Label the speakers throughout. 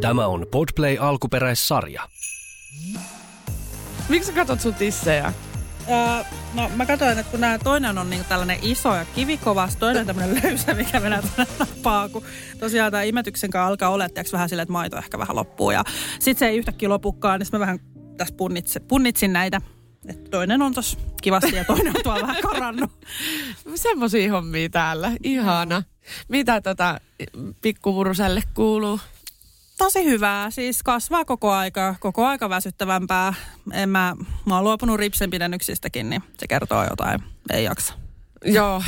Speaker 1: Tämä on Podplay alkuperäissarja.
Speaker 2: Miksi sä katot sun tissejä?
Speaker 3: Öö, no mä katsoin, että kun nämä toinen on niin tällainen iso ja kivikovas, toinen tämmöinen löysä, mikä menee tuonne nappaa, kun tosiaan tämä imetyksen kanssa alkaa olla vähän silleen, että maito ehkä vähän loppuu. Ja sit se ei yhtäkkiä lopukkaan, niin mä vähän tässä punnitsin, punnitsin näitä. Et toinen on tossa kivasti ja toinen on tuolla vähän karannut.
Speaker 2: Semmoisia hommia täällä. Ihana. Mitä tota pikkuvuruselle kuuluu?
Speaker 3: Tosi hyvää. Siis kasvaa koko aika, koko aika väsyttävämpää. En mä, mä oon luopunut ripsen pidennyksistäkin, niin se kertoo jotain. Ei jaksa.
Speaker 2: Joo,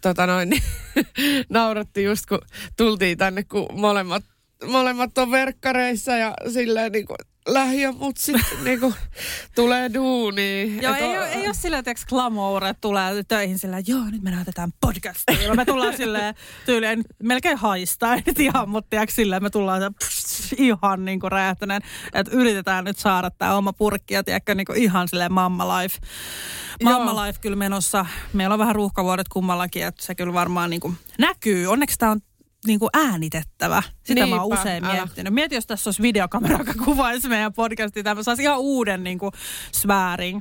Speaker 2: tota noin, niin, nauratti just kun tultiin tänne, kun molemmat, molemmat on verkkareissa ja silleen niin kuin, lähiömutsit niinku tulee duuniin.
Speaker 3: Joo, ei, ole, ei ole silleen, että glamour, että tulee töihin sillä, joo, nyt me näytetään podcastia. Me tullaan silleen tyyliin, melkein haistaa, nyt ihan, mutta tiedätkö silleen, me tullaan pss, ihan niin kuin räjähtäneen, että yritetään nyt saada tämä oma purkki ja tiedätkö, niin kuin ihan silleen mamma life. Mamma joo. life kyllä menossa. Meillä on vähän ruuhkavuodet kummallakin, että se kyllä varmaan niin kuin näkyy. Onneksi tämä on niin kuin äänitettävä. Sitä Niinpä, mä oon usein älä. miettinyt. Mieti, jos tässä olisi videokamera, joka kuvaisi meidän podcastia. Tämä saisi ihan uuden niin kuin sväring.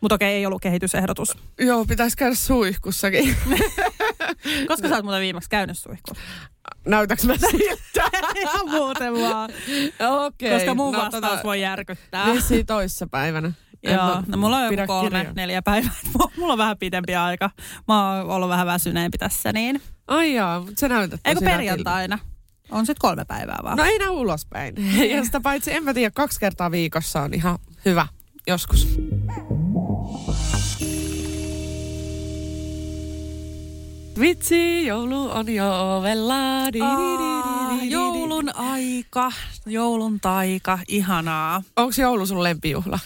Speaker 3: Mutta okei, ei ollut kehitysehdotus.
Speaker 2: Joo, pitäisi käydä suihkussakin.
Speaker 3: Koska sä oot muuten viimeksi käynyt suihkussa?
Speaker 2: Näytäks mä siltä?
Speaker 3: Ihan muuten vaan.
Speaker 2: Okei. Okay,
Speaker 3: Koska mun no, vastaus tota, voi järkyttää.
Speaker 2: Vissiin toissa päivänä.
Speaker 3: Joo, no mulla on joku kolme, kirja. neljä päivää. Mulla on vähän pitempi aika. Mä oon ollut vähän väsyneempi tässä, niin...
Speaker 2: Ai jaa, se näytät
Speaker 3: Eikö perjantaina? On sitten kolme päivää vaan.
Speaker 2: No ei näy ulospäin. ja sitä paitsi, en mä tiedä, kaksi kertaa viikossa on ihan hyvä joskus. Vitsi, joulu on jo ovella.
Speaker 3: joulun aika, joulun taika, ihanaa.
Speaker 2: Onko joulu sun lempijuhla?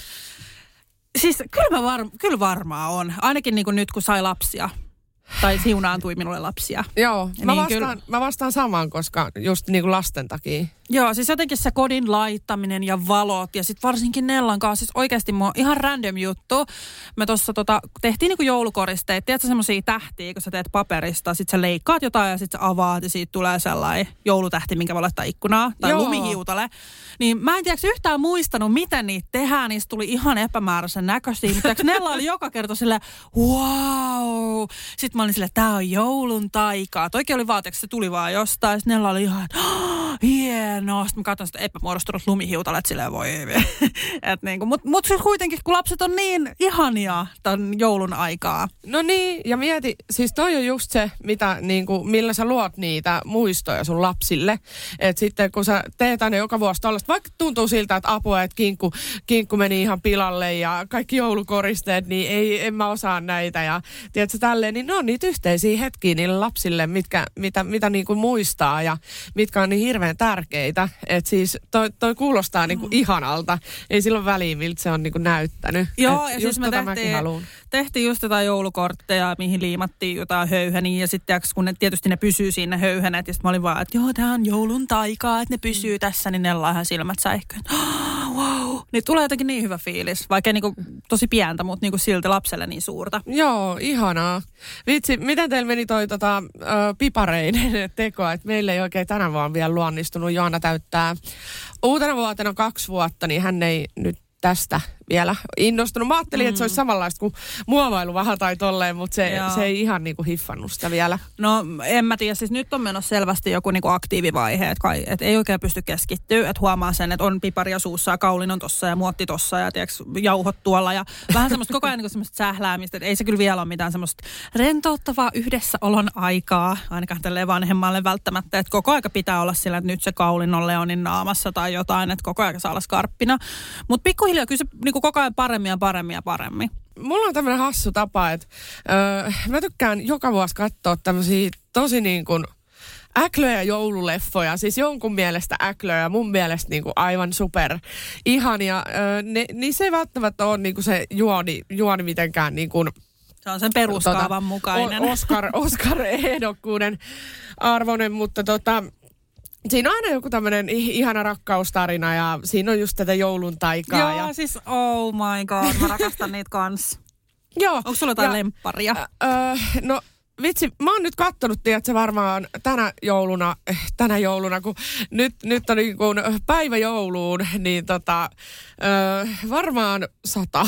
Speaker 3: Siis kyllä, mä var, kyllä varmaan on. Ainakin niin kuin nyt, kun sai lapsia. Tai siunaantui minulle lapsia.
Speaker 2: Joo, mä, niin vastaan, kyllä... mä vastaan samaan, koska just niin kuin lasten takia.
Speaker 3: Joo, siis jotenkin se kodin laittaminen ja valot ja sitten varsinkin Nellan kanssa, siis oikeasti mua ihan random juttu. Me tuossa tota, tehtiin niinku joulukoristeet, tiedätkö semmoisia tähtiä, kun sä teet paperista, sit sä leikkaat jotain ja sit sä avaat ja siitä tulee sellainen joulutähti, minkä voi laittaa ikkunaa tai Joo. lumihiutale. Niin mä en tiedä yhtään muistanut, miten niitä tehdään, niistä tuli ihan epämääräisen näköisiä, mutta Nella oli joka kerta silleen, wow. Sitten mä olin silleen, tää on joulun taikaa. Toikin oli vaan, se tuli vaan jostain. Sitten Nella oli ihan, hieno hienoa. Sitten mä katson sitä epämuodostunut lumihiutalet silleen voi. Et niinku, Mutta mut siis kuitenkin, kun lapset on niin ihania tämän joulun aikaa.
Speaker 2: No niin, ja mieti, siis toi on just se, mitä, niinku, millä sä luot niitä muistoja sun lapsille. Että sitten kun sä teet aina joka vuosi tollaista, vaikka tuntuu siltä, että apua, että kinkku, kinkku meni ihan pilalle ja kaikki joulukoristeet, niin ei, en mä osaa näitä. Ja tiedätkö, tälleen, niin ne on niitä yhteisiä hetkiä niille lapsille, mitkä, mitä, mitä niinku muistaa ja mitkä on niin hirveän tärkeitä tärkeitä. Että siis toi, toi kuulostaa niinku ihanalta. Ei silloin väliin, miltä se on niinku näyttänyt.
Speaker 3: Joo, Et ja siis me tota tehtiin, tehtiin just jotain joulukortteja, mihin liimattiin jotain höyheniä. Ja sitten kun ne, tietysti ne pysyy siinä höyhenet. Ja sitten mä olin vaan, että joo, tää on joulun taikaa, että ne pysyy tässä. Niin ne ihan silmät säihkyy. Oh, wow. Niin tulee jotenkin niin hyvä fiilis. Vaikka niinku tosi pientä, mutta niinku silti lapselle niin suurta.
Speaker 2: Joo, ihanaa. Vitsi, miten teillä meni toi tota, pipareinen teko? Että meillä ei oikein tänä vuonna vielä luonnistunut Joana täyttää uutena vuotena kaksi vuotta, niin hän ei nyt tästä vielä innostunut. Mä ajattelin, mm. että se olisi mm. samanlaista kuin muovailu vähän tai tolleen, mutta se, se ei ihan niinku hiffannut sitä vielä.
Speaker 3: No en mä tiedä, siis nyt on menossa selvästi joku niinku aktiivivaihe, että kai, et ei oikein pysty keskittyä, että huomaa sen, että on piparia suussa ja kaulin on tossa ja muotti tossa ja tiiäks, jauhot tuolla ja vähän semmoista koko ajan niinku semmoista sähläämistä, että ei se kyllä vielä ole mitään semmoista rentouttavaa yhdessäolon aikaa, ainakaan tälle vanhemmalle välttämättä, että koko aika pitää olla sillä, että nyt se kaulin on Leonin naamassa tai jotain, että koko ajan saa olla skarppina. Mutta pikkuhiljaa kyllä se niin kuin koko ajan paremmin ja paremmin ja paremmin.
Speaker 2: Mulla on tämmöinen hassu tapa, että öö, mä tykkään joka vuosi katsoa tämmöisiä tosi niin kuin äklöjä joululeffoja, siis jonkun mielestä äklöjä, mun mielestä niinku aivan super ihania. Öö, ne, niin se ei välttämättä ole niinku se juoni, juoni mitenkään niinku,
Speaker 3: se on sen peruskaavan tota, mukainen.
Speaker 2: Oscar, Oscar-ehdokkuuden arvoinen, mutta tota, Siinä on aina joku tämmöinen ihana rakkaustarina ja siinä on just tätä joulun taikaa.
Speaker 3: Joo,
Speaker 2: ja...
Speaker 3: siis oh my god, mä rakastan niitä kans. Joo. Onko sulla jotain ja, lempparia?
Speaker 2: Äh, no vitsi, mä oon nyt kattonut, tiedätkö, varmaan tänä jouluna, eh, tänä jouluna, kun nyt, nyt on niin kuin päivä jouluun, niin tota, ö, varmaan sata.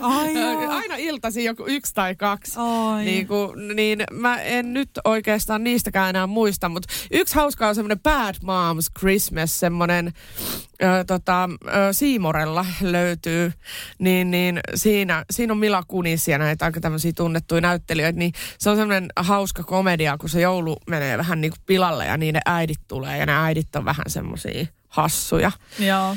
Speaker 3: Ai.
Speaker 2: Aina iltasi joku yksi tai kaksi. Niin, kuin, niin mä en nyt oikeastaan niistäkään enää muista, mutta yksi hauska on semmoinen Bad Moms Christmas, semmoinen ö, tota, ö, Siimorella löytyy, niin, niin siinä, siinä on Mila Kunis ja näitä aika tämmöisiä tunnettuja näyttelijöitä, niin se on semmoinen hauska komedia, kun se joulu menee vähän niin kuin pilalle ja niin ne äidit tulee ja ne äidit on vähän semmoisia hassuja.
Speaker 3: Joo.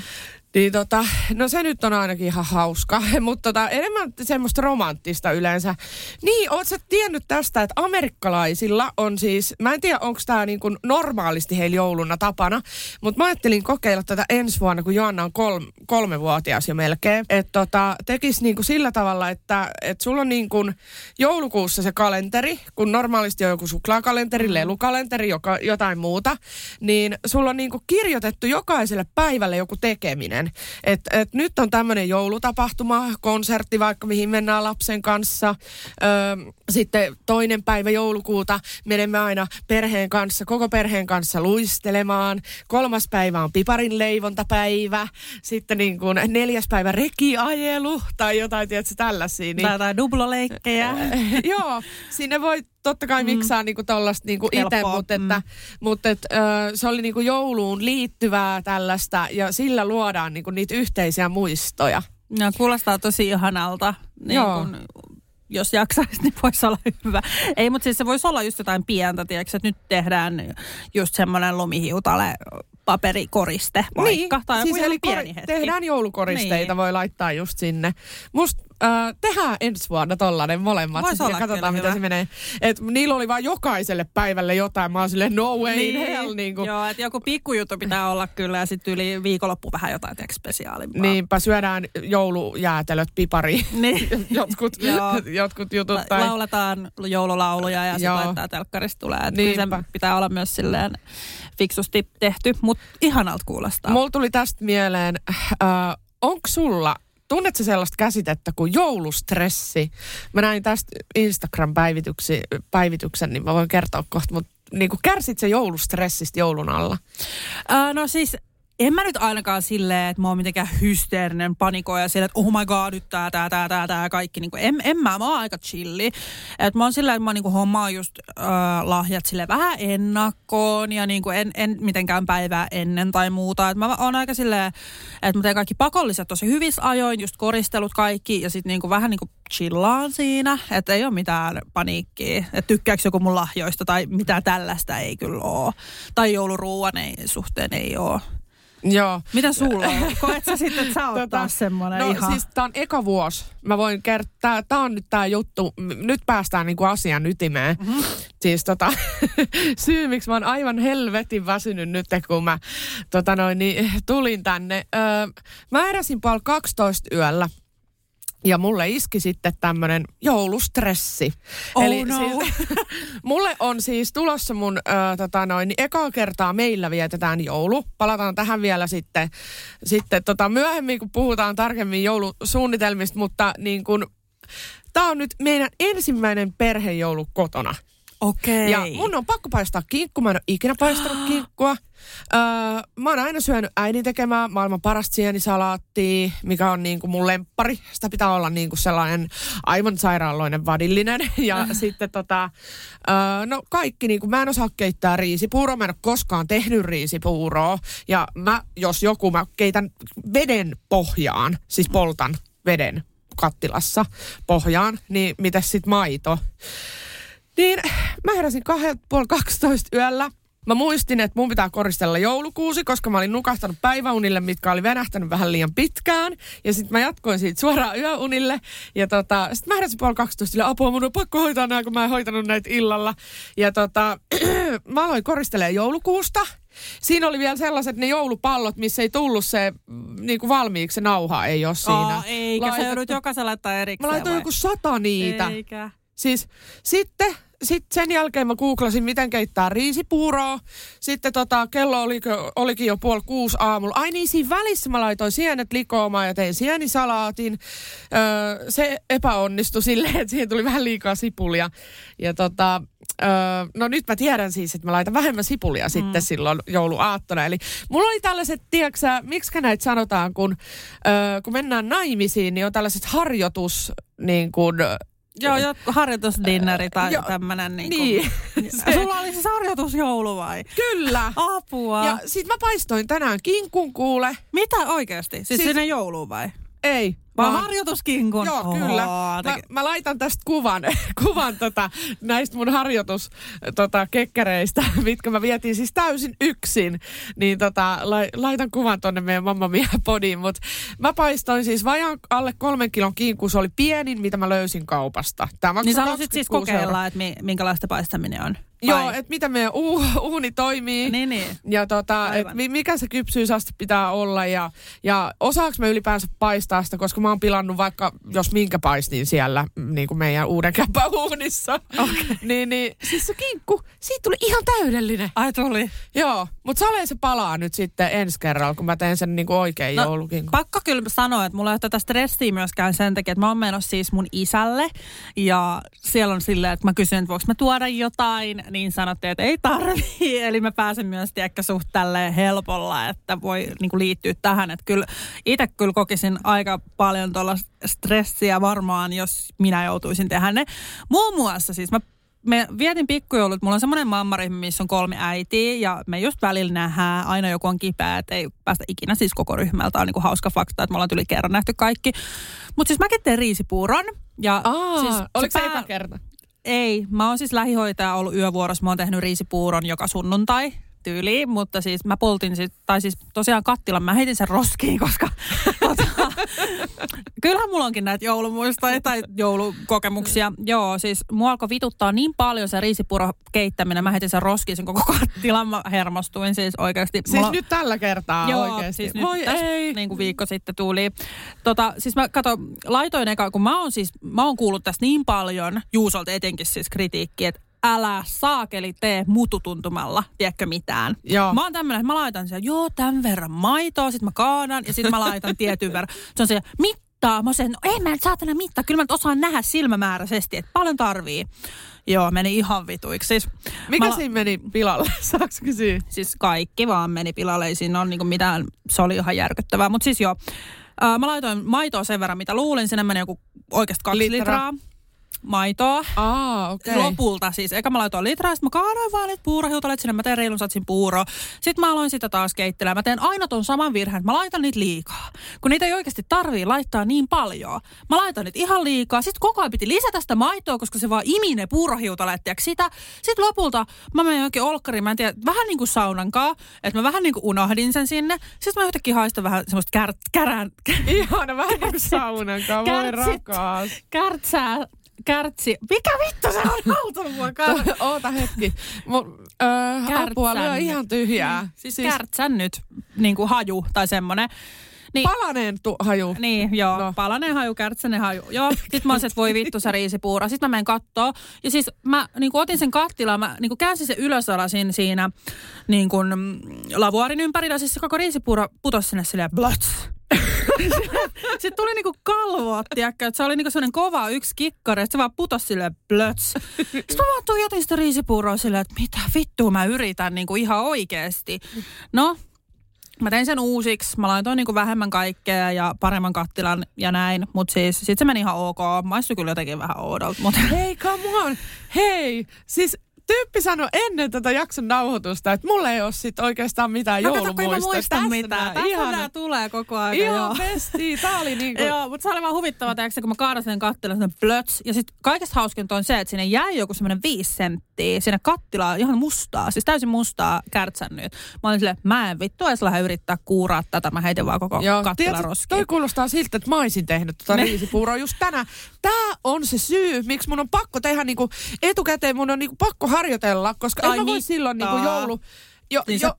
Speaker 2: Niin tota, no se nyt on ainakin ihan hauska, mutta tota, enemmän semmoista romanttista yleensä. Niin, oot sä tiennyt tästä, että amerikkalaisilla on siis, mä en tiedä onko tämä niin normaalisti heillä jouluna tapana, mutta mä ajattelin kokeilla tätä ensi vuonna, kun Joanna on kolme, kolmevuotias jo melkein. Että tota, tekis niin kuin sillä tavalla, että et sulla on niin kuin joulukuussa se kalenteri, kun normaalisti on joku suklaakalenteri,
Speaker 3: Mm.
Speaker 2: lelukalenteri, joka, jotain muuta, niin sulla on niin kuin kirjoitettu jokaiselle päivälle joku tekeminen. Että et nyt on tämmöinen joulutapahtuma, konsertti vaikka mihin mennään lapsen kanssa. Öö, sitten toinen päivä joulukuuta menemme aina perheen kanssa, koko perheen kanssa luistelemaan. Kolmas päivä on piparin leivontapäivä. Sitten niin kuin neljäs päivä rekiajelu tai jotain, tiedätkö, tällaisia. Niin,
Speaker 3: Tai dubloleikkejä.
Speaker 2: Joo, sinne voi totta kai miksaa niinku tollasta niinku itse, mutta, että, mutta et, ö, se oli niinku jouluun liittyvää tällaista ja sillä luodaan niinku niitä yhteisiä muistoja.
Speaker 3: No, kuulostaa tosi ihanalta. Niin
Speaker 2: Joo.
Speaker 3: kun, jos jaksaisi, niin voisi olla hyvä. Ei, mutta siis se voisi olla just jotain pientä, tiedätkö, että nyt tehdään just semmoinen lumihiutale paperikoriste vaikka. tai joku
Speaker 2: siis
Speaker 3: ihan
Speaker 2: eli
Speaker 3: pieni
Speaker 2: kor-
Speaker 3: hetki.
Speaker 2: tehdään joulukoristeita,
Speaker 3: Niin.
Speaker 2: voi laittaa just sinne. Musta äh, tehdään ensi vuonna tollanen molemmat ja
Speaker 3: olla
Speaker 2: katsotaan mitä
Speaker 3: hyvä.
Speaker 2: se menee. Et niillä oli vaan jokaiselle päivälle jotain, mä oon silleen no way in hell. Niin kuin,
Speaker 3: Joo, että joku pikkujuttu pitää olla kyllä ja sitten yli viikonloppu vähän jotain tiedätkö, spesiaalimpaa.
Speaker 2: Niinpä syödään joulujäätelöt pipari.
Speaker 3: Niin.
Speaker 2: jotkut, jotkut jutut.
Speaker 3: La-
Speaker 2: Tai...
Speaker 3: lauletaan joululauluja ja sitten laittaa telkkarista tulee. Et kyllä
Speaker 2: Niinpä.
Speaker 3: se pitää olla myös silleen fiksusti tehty, mutta ihanalta kuulostaa.
Speaker 2: Mulla tuli tästä mieleen, äh, onko sulla, tunnetko sellaista käsitettä kuin joulustressi? Mä näin tästä Instagram-päivityksen, niin mä voin kertoa kohta, mutta niin kuin kärsit se joulustressistä joulun alla?
Speaker 3: Äh, no siis en mä nyt ainakaan silleen, että mä oon mitenkään hysteerinen panikoija silleen, että oh my god, nyt tää, tää, tää, tää, tää kaikki. Niin kuin, en, en mä, mä oon aika chilli. Et mä oon silleen, että mä niin kuin hommaan just äh, lahjat sille vähän ennakkoon ja niin kuin en, en mitenkään päivää ennen tai muuta. Et mä oon aika silleen, että mä teen kaikki pakolliset tosi hyvissä ajoin, just koristelut kaikki ja sitten niin kuin vähän niin kuin chillaan siinä, että ei ole mitään paniikkia, että tykkääkö joku mun lahjoista tai mitä tällaista ei kyllä ole. Tai jouluruuan ei, suhteen ei ole.
Speaker 2: Joo.
Speaker 3: Mitä sulla on? Koet sä sitten, että sä oot
Speaker 2: Tota,
Speaker 3: taas semmoinen
Speaker 2: no
Speaker 3: ihan...
Speaker 2: siis tää on eka vuosi. Mä voin kertoa, tää on nyt tää juttu. Nyt päästään niinku asian ytimeen. Mm-hmm. Siis tota, syy miksi mä oon aivan helvetin väsynyt nyt, kun mä tota noin, niin, tulin tänne. Öö, mä heräsin puoli 12 yöllä. Ja mulle iski sitten tämmönen joulustressi.
Speaker 3: Oh
Speaker 2: Eli
Speaker 3: no.
Speaker 2: siis, mulle on siis tulossa mun, ö, tota noin, ekaa kertaa meillä vietetään joulu. Palataan tähän vielä sitten, sitten tota, myöhemmin, kun puhutaan tarkemmin joulusuunnitelmista, mutta niin kun, tää on nyt meidän ensimmäinen perhejoulu kotona.
Speaker 3: Okei.
Speaker 2: Ja mun on pakko paistaa kinkku. Mä en ole ikinä paistanut kinkkua. Öö, mä oon aina syönyt äidin tekemää maailman parasta sienisalaattia, mikä on niinku mun lemppari. Sitä pitää olla niinku sellainen aivan sairaaloinen vadillinen. Ja sitten tota, öö, no kaikki niinku, mä en osaa keittää riisipuuroa. Mä en ole koskaan tehnyt riisipuuroa. Ja mä, jos joku, mä keitän veden pohjaan, siis poltan veden kattilassa pohjaan, niin mitäs sit maito? Niin mä heräsin kahdelta puoli 12 yöllä. Mä muistin, että mun pitää koristella joulukuusi, koska mä olin nukahtanut päiväunille, mitkä oli venähtänyt vähän liian pitkään. Ja sitten mä jatkoin siitä suoraan yöunille. Ja tota, sitten mä heräsin puoli 12 sille apua, mun on pakko hoitaa nämä, kun mä en hoitanut näitä illalla. Ja tota, mä aloin koristelemaan joulukuusta. Siinä oli vielä sellaiset ne joulupallot, missä ei tullut se mm, niin kuin valmiiksi, se nauha ei ole siinä.
Speaker 3: Aa, eikä, sä
Speaker 2: laitettu.
Speaker 3: joudut jokaisella laittaa erikseen
Speaker 2: Mä laitoin
Speaker 3: vai?
Speaker 2: joku sata niitä.
Speaker 3: Eikä.
Speaker 2: Siis sitten sit sen jälkeen mä googlasin, miten keittää riisipuuroa. Sitten tota, kello oli, olikin jo puoli kuusi aamulla. Ai niin, siinä välissä mä laitoin sienet likoamaan ja tein sienisalaatin. Öö, se epäonnistui silleen, että siihen tuli vähän liikaa sipulia. Ja tota, öö, no nyt mä tiedän siis, että mä laitan vähemmän sipulia mm. sitten silloin jouluaattona. Eli mulla oli tällaiset, tiedätkö miksi näitä sanotaan, kun, öö, kun mennään naimisiin, niin on tällaiset harjoitus, niin kuin,
Speaker 3: Joo, jo, harjoitusdinneri tai jo, tämmönen. Niin, niin. Se. Sulla oli siis harjoitusjoulu vai?
Speaker 2: Kyllä.
Speaker 3: Apua.
Speaker 2: Ja sit mä paistoin tänään kinkun kuule.
Speaker 3: Mitä oikeasti? Siis, siis sinne jouluun vai?
Speaker 2: Ei,
Speaker 3: vaan harjoituskinkun.
Speaker 2: Joo, Oho, kyllä. Mä, mä, laitan tästä kuvan, kuvan tota, näistä mun harjoitus tota, kekkereistä, mitkä mä vietin siis täysin yksin. Niin tota, la, laitan kuvan tonne meidän Mamma Mia podiin. Mutta mä paistoin siis vajaan alle kolmen kilon kinkku. Se oli pienin, mitä mä löysin kaupasta.
Speaker 3: Tämä niin sä siis kokeilla, että minkälaista paistaminen on?
Speaker 2: Joo, että miten meidän u, uuni toimii.
Speaker 3: Niin, niin.
Speaker 2: Ja tota, et mikä se kypsyysaste pitää olla ja, ja osaako me ylipäänsä paistaa sitä, koska mä oon pilannut vaikka jos minkä paistin siellä niin kuin meidän uuden käppäuunissa. Okay. niin, niin, siis se kinkku, siitä tuli ihan täydellinen.
Speaker 3: Ai tuli.
Speaker 2: Joo, mutta salee se palaa nyt sitten ensi kerralla, kun mä teen sen niin kuin oikein no, joulukinkku.
Speaker 3: Pakko kyllä sanoa, että mulla ei ole tätä stressiä myöskään sen takia, että mä oon menossa siis mun isälle ja siellä on silleen, että mä kysyn, että voiko mä tuoda jotain niin sanottiin, että ei tarvii. Eli mä pääsen myös tiedäkö suht tälleen helpolla, että voi niin kuin liittyä tähän. Että kyllä itse kyllä kokisin aika paljon tuolla stressiä varmaan, jos minä joutuisin tehdä ne. Muun muassa siis mä me vietin pikkujoulut. Mulla on semmoinen mammaryhmä, missä on kolme äitiä ja me just välillä nähdään, aina joku on kipeä, että ei päästä ikinä siis koko ryhmältä. On niin kuin hauska fakta, että me ollaan tuli kerran nähty kaikki. Mutta siis mäkin teen riisipuuron. Ja
Speaker 2: Aa, siis oliko se, pää... eka kerta?
Speaker 3: Ei, mä oon siis lähihoitaja ollut yövuorossa. Mä oon tehnyt riisipuuron joka sunnuntai tyyliin, mutta siis mä poltin sit, tai siis tosiaan kattilan, mä heitin sen roskiin, koska tota, kyllähän mulla onkin näitä joulumuistoja tai joulukokemuksia. Joo, siis mua alkoi vituttaa niin paljon se riisipuro keittäminen, mä heitin sen roskiin sen koko kattilan, mä hermostuin siis oikeasti.
Speaker 2: Siis mulla... nyt tällä kertaa
Speaker 3: Joo,
Speaker 2: oikeasti?
Speaker 3: siis nyt Voi täs, ei. Niin kuin viikko sitten tuli. Tota, siis mä kato, laitoin eka, kun mä oon siis, mä oon kuullut tästä niin paljon, Juusolta etenkin siis kritiikki, että älä saakeli tee mututuntumalla, tiedätkö mitään.
Speaker 2: Joo.
Speaker 3: Mä oon tämmönen, että mä laitan siellä, joo, tämän verran maitoa, sit mä kaadan ja sit mä laitan tietyn verran. Se on se, mittaa. Mä sen, no ei mä nyt saatana mittaa, kyllä mä nyt osaan nähdä silmämääräisesti, että paljon tarvii. Joo, meni ihan vituiksi. Siis,
Speaker 2: Mikä mä, siinä meni pilalle, saaks kysyä?
Speaker 3: Siis kaikki vaan meni pilalle, ei siinä ole niinku mitään, se oli ihan järkyttävää. Mutta siis joo, mä laitoin maitoa sen verran, mitä luulin, sinne meni joku oikeasti kaksi litraa. litraa maitoa.
Speaker 2: Aa.
Speaker 3: Okay. Lopulta siis. Eka mä laitoin litraa, sitten mä kaadoin vaan niitä puurohiutalet sinne, mä teen reilun satsin puuroa. Sitten mä aloin sitä taas keittelemään. Mä teen aina ton saman virheen, mä laitan niitä liikaa. Kun niitä ei oikeasti tarvii laittaa niin paljon. Mä laitan niitä ihan liikaa. Sitten koko ajan piti lisätä sitä maitoa, koska se vaan imi ne puurohiutalet, sitä. Sitten lopulta mä menen johonkin olkkariin, mä en tiedä, vähän niin kuin saunankaa, että mä vähän niin kuin unohdin sen sinne. Sitten mä yhtäkkiä haistan vähän semmoista kär, kärään.
Speaker 2: Ihana, vähän niin kuin saunankaa, voi rakas.
Speaker 3: Kärtsää kärtsi. Mikä vittu se on auttanut mua
Speaker 2: Oota hetki. Mun, öö, apua, on ihan tyhjää. Mm.
Speaker 3: Siis, siis kärtsän nyt, niin kuin haju tai semmonen.
Speaker 2: Niin, palaneen tu- haju.
Speaker 3: Niin, joo. No. Palaneen haju, kärtsänen haju. Joo. Sitten mä olisin, että voi vittu se riisipuura. Sitten mä menen kattoo. Ja siis mä niin kuin otin sen kattilaan, mä niin kuin käänsin sen ylösalasin siinä niin kuin, mm, lavuarin ympärillä. Siis se koko riisipuura putosi sinne silleen blots sitten tuli niinku kalvoa, tiedäkö, että se oli niinku sellainen kova yksi kikkari, että se vaan putosi silleen blöts. Sitten mä vaan tuijotin sitä riisipuuroa silleen, että mitä vittua mä yritän niinku ihan oikeasti. No, Mä tein sen uusiksi, mä laitoin niinku vähemmän kaikkea ja paremman kattilan ja näin, mutta siis sit se meni ihan ok. Maistui kyllä jotenkin vähän oudolta. Mutta...
Speaker 2: Hei, come on! Hei! Siis tyyppi sanoi ennen tätä jakson nauhoitusta, että mulla ei ole sit oikeastaan mitään no, joulumuista.
Speaker 3: Mä muista mitään. Tässä Ihana. tulee koko ajan.
Speaker 2: Joo. besti. Tää oli niinku...
Speaker 3: joo, mutta se oli vaan huvittavaa, teeksi, kun mä kaadan sen kattilan, blöts. Ja sitten kaikesta hauskinta on se, että sinne jäi joku semmoinen viisi senttiä sinne kattilaan ihan mustaa. Siis täysin mustaa kärtsännyt. Mä olin silleen, mä en vittu edes lähde yrittää kuuraa tätä. Mä heitin vaan koko joo, kattilan roskiin.
Speaker 2: Toi kuulostaa siltä, että mä olisin tehnyt tota riisipuuroa just tänään. Tää on se syy, miksi mun on pakko tehdä niinku etukäteen, mun on niinku pakko harjoitella, koska Ai en mä voi silloin niinku joulu... Jo,
Speaker 3: niin jo,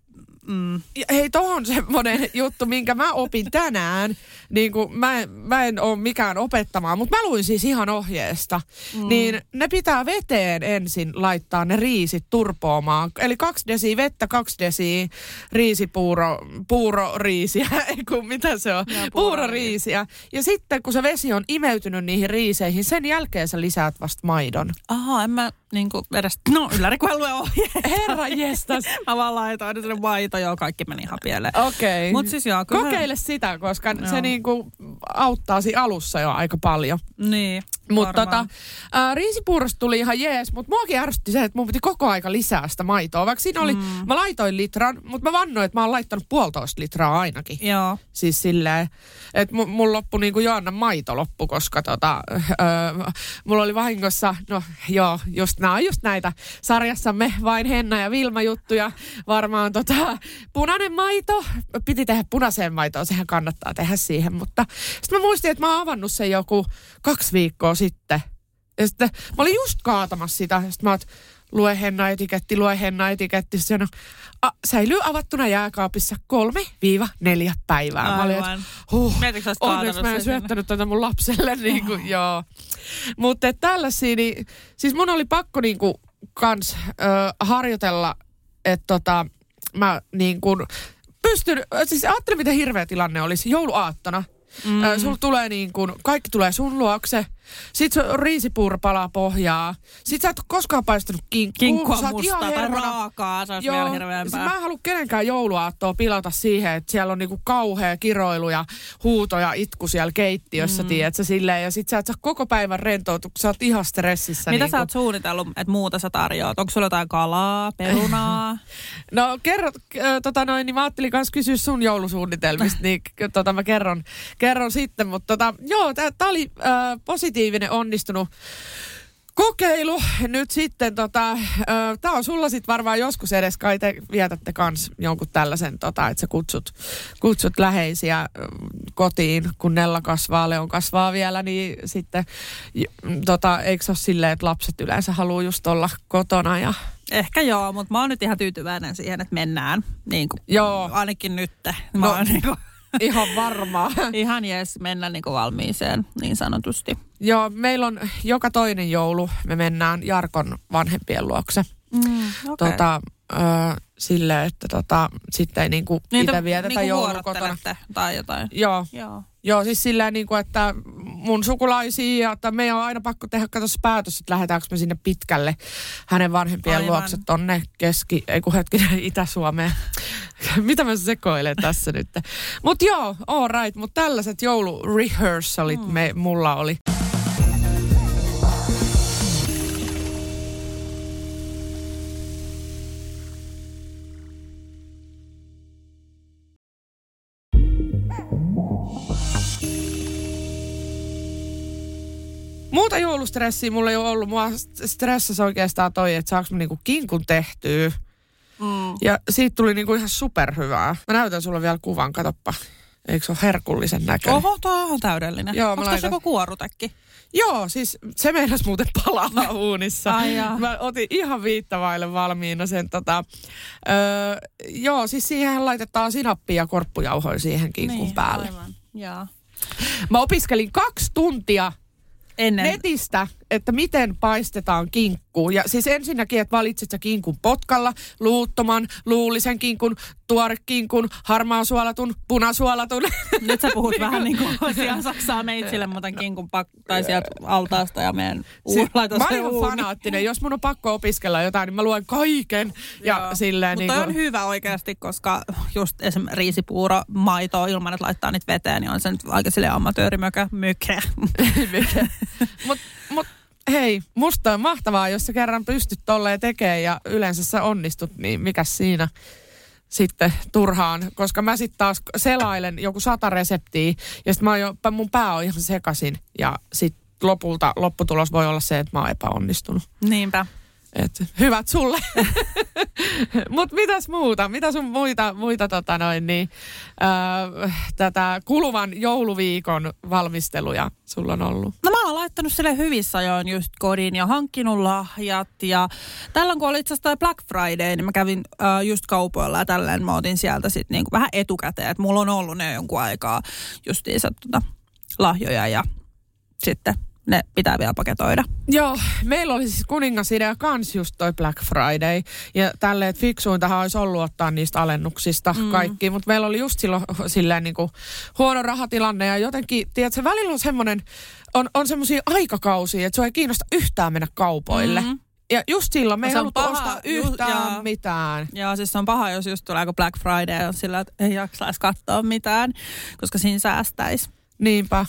Speaker 3: mm.
Speaker 2: Ja hei, tohon semmoinen juttu, minkä mä opin tänään. Niin kuin mä, en, mä en ole mikään opettamaan, mutta mä luin siis ihan ohjeesta. Mm. Niin ne pitää veteen ensin laittaa ne riisit turpoamaan. Eli kaksi desi vettä, kaksi desi riisipuuro, puuroriisiä, kun mitä se on,
Speaker 3: Joo,
Speaker 2: puuroriisiä. Ja sitten kun se vesi on imeytynyt niihin riiseihin, sen jälkeen sä lisäät vasta maidon.
Speaker 3: Aha, en mä niinku edes, no ylläri kun en lue ohjeita.
Speaker 2: Herra jestas.
Speaker 3: mä vaan laitoin nyt sinne maito, joo, kaikki meni ihan pieleen.
Speaker 2: Okei.
Speaker 3: Mut siis joo, kyllä.
Speaker 2: Kokeile sitä, koska
Speaker 3: Joo.
Speaker 2: se niinku auttaa siinä alussa jo aika paljon.
Speaker 3: Niin,
Speaker 2: Mutta tota, ää, riisipuurosta tuli ihan jees, mutta muakin ärsytti se, että mun piti koko aika lisää sitä maitoa. Vaikka siinä oli, mm. mä laitoin litran, mutta mä vannoin, että mä oon laittanut puolitoista litraa ainakin.
Speaker 3: Joo.
Speaker 2: Siis silleen, että mun, mun loppu niin kuin Joannan maito loppu, koska tota, öö, mulla oli vahingossa, no joo, just nämä on just näitä sarjassamme vain Henna ja Vilma juttuja. Varmaan tota, punainen maito, piti tehdä punaiseen maitoon, sehän kannattaa tehdä siihen, mutta sitten mä muistin, että mä oon avannut sen joku kaksi viikkoa sitten. Ja sitten mä olin just kaatamassa sitä, ja sitten mä oot, lue henna etiketti, lue henna etiketti. Se on, a, säilyy avattuna jääkaapissa kolme viiva neljä päivää. Mä olin, että
Speaker 3: Aivan.
Speaker 2: huh, onneksi mä en syöttänyt tätä mun lapselle. Niin kuin, joo. Mutta tällaisia, niin, siis mun oli pakko niin kuin, kans ö, harjoitella, että tota, mä niin kuin, pystyn, siis ajattelin miten hirveä tilanne olisi jouluaattona. Mm. Ö, sulla tulee niin kuin, kaikki tulee sun luokse. Sitten se riisipuuro palaa pohjaa. Sitten sä et ole koskaan paistanut kinkkua.
Speaker 3: Kinkkua
Speaker 2: Sä
Speaker 3: mustaa tai
Speaker 2: hermona.
Speaker 3: raakaa, se olisi vielä
Speaker 2: Joo,
Speaker 3: hirveämpää.
Speaker 2: siis mä en halua kenenkään jouluaattoa pilata siihen, että siellä on niinku kauhea kiroilu ja huuto ja itku siellä keittiössä, mm. tiedätkö, silleen. Ja sit sä et saa koko päivän rentoutua, kun sä oot ihan stressissä.
Speaker 3: Mitä
Speaker 2: niinku.
Speaker 3: sä oot suunnitellut, että muuta sä tarjoat? Onko sulla jotain kalaa, perunaa?
Speaker 2: No kerro, tota noin, niin mä ajattelin kanssa kysyä sun joulusuunnitelmista, niin tota mä kerron, kerron sitten. Mutta tota, joo, tää, tää oli äh, positiivinen, onnistunut kokeilu. Nyt sitten tota, tää on sulla sit varmaan joskus edes, kai te vietätte kans jonkun tällaisen, tota, että sä kutsut, kutsut läheisiä äh, kotiin, kun Nella kasvaa, Leon kasvaa vielä, niin sitten tota, eikö se ole silleen, että lapset yleensä haluaa just olla kotona ja
Speaker 3: Ehkä joo, mutta mä oon nyt ihan tyytyväinen siihen, että mennään. Niin kuin,
Speaker 2: Joo.
Speaker 3: Ainakin nyt. Mä
Speaker 2: No.
Speaker 3: oon niin kuin,
Speaker 2: ihan varmaa.
Speaker 3: ihan jees mennä niin kuin valmiiseen, niin sanotusti.
Speaker 2: Joo, meillä on joka toinen joulu, me mennään Jarkon vanhempien luokse.
Speaker 3: Mm, okay.
Speaker 2: Tota, ö, silleen, että tota, sitten ei niinku itse vietetä
Speaker 3: niinku
Speaker 2: joulua kotona.
Speaker 3: vuorottelette tai jotain.
Speaker 2: Joo,
Speaker 3: Joo.
Speaker 2: Joo, siis silleen niinku, että mun sukulaisia, ja että meidän on aina pakko tehdä katos päätös, että lähdetäänkö me sinne pitkälle hänen vanhempien
Speaker 3: Aivan.
Speaker 2: luokse tonne keski, ei kun hetkinen, Itä-Suomeen. Mitä mä sekoilen tässä nyt? Mut joo, all right, mutta tällaiset joulurehearsalit
Speaker 3: Mm.
Speaker 2: me, mulla oli. Muuta joulustressiä mulla ei ole ollut. Mua stressasi oikeastaan toi, että saaks mä niinku kinkun tehtyä.
Speaker 3: Mm.
Speaker 2: Ja siitä tuli niinku ihan superhyvää. Mä näytän sulle vielä kuvan, katoppa. Eikö se ole herkullisen näköinen?
Speaker 3: Oho, tuo on täydellinen.
Speaker 2: Joo,
Speaker 3: Onko
Speaker 2: laitan-
Speaker 3: joku kuorutekki?
Speaker 2: Joo, siis se meinas muuten palaa uunissa.
Speaker 3: Ai jaa.
Speaker 2: Mä otin ihan viittavaille valmiina sen tota... Öö, joo, siis siihen laitetaan sinappia ja korppujauhoja siihen kinkun päälle.
Speaker 3: Niin, Aivan. Joo.
Speaker 2: Mä opiskelin kaksi tuntia
Speaker 3: Ennen.
Speaker 2: netistä, että miten paistetaan kinkku. Ja siis ensinnäkin, että valitset sä kinkun potkalla, luuttoman, luullisen kinkun, tuorekinkun, harmaan suolatun, punasuolatun.
Speaker 3: Nyt sä puhut vähän niin kuin sijaan saksaa meitsille, mä otan kinkun pak- tai sieltä altaasta ja menen
Speaker 2: Si-
Speaker 3: u- laitan
Speaker 2: mä oon ihan fanaattinen. Jos mun on pakko opiskella jotain, niin mä luen kaiken. Ja
Speaker 3: Joo.
Speaker 2: silleen
Speaker 3: Mutta
Speaker 2: niin
Speaker 3: on hyvä oikeasti, koska just esimerkiksi riisipuuro, maitoa ilman, että laittaa niitä veteen, niin on se nyt aika silleen amatöörimökä, mykä.
Speaker 2: mut, mut hei, musta on mahtavaa, jos sä kerran pystyt tolleen tekemään ja yleensä sä onnistut, niin mikä siinä sitten turhaan, koska mä sitten taas selailen joku sata reseptiä ja sitten mä oon jo, mun pää on ihan sekasin ja sitten lopulta lopputulos voi olla se, että mä oon epäonnistunut.
Speaker 3: Niinpä.
Speaker 2: Et, hyvät sulle. Mutta mitäs muuta? Mitä sun muita, muita tota noin, niin, ää, tätä kuluvan jouluviikon valmisteluja sulla on ollut?
Speaker 3: No mä laittanut sille hyvissä ajoin just kodin ja hankkinut lahjat. Ja tällöin kun oli itse asiassa Black Friday, niin mä kävin äh, just kaupoilla ja tälleen mä otin sieltä sitten niinku vähän etukäteen. Että mulla on ollut ne jonkun aikaa justiinsa tota, lahjoja ja sitten ne pitää vielä paketoida.
Speaker 2: Joo, meillä oli siis kuningasidea kans just toi Black Friday. Ja tälleen, että fiksuintahan olisi ollut ottaa niistä alennuksista mm. kaikki. Mutta meillä oli just silloin silleen niin kuin huono rahatilanne. Ja jotenkin, tiedätkö, välillä on semmoinen, on, on semmoisia aikakausia, että se ei kiinnosta yhtään mennä kaupoille. Mm-hmm. Ja just silloin me ei haluttu paha, ostaa yhtään ju, ja, mitään.
Speaker 3: Joo, siis se on paha, jos just tulee Black Friday on sillä, että ei jaksaisi katsoa mitään, koska siinä säästäisi.
Speaker 2: Niinpä.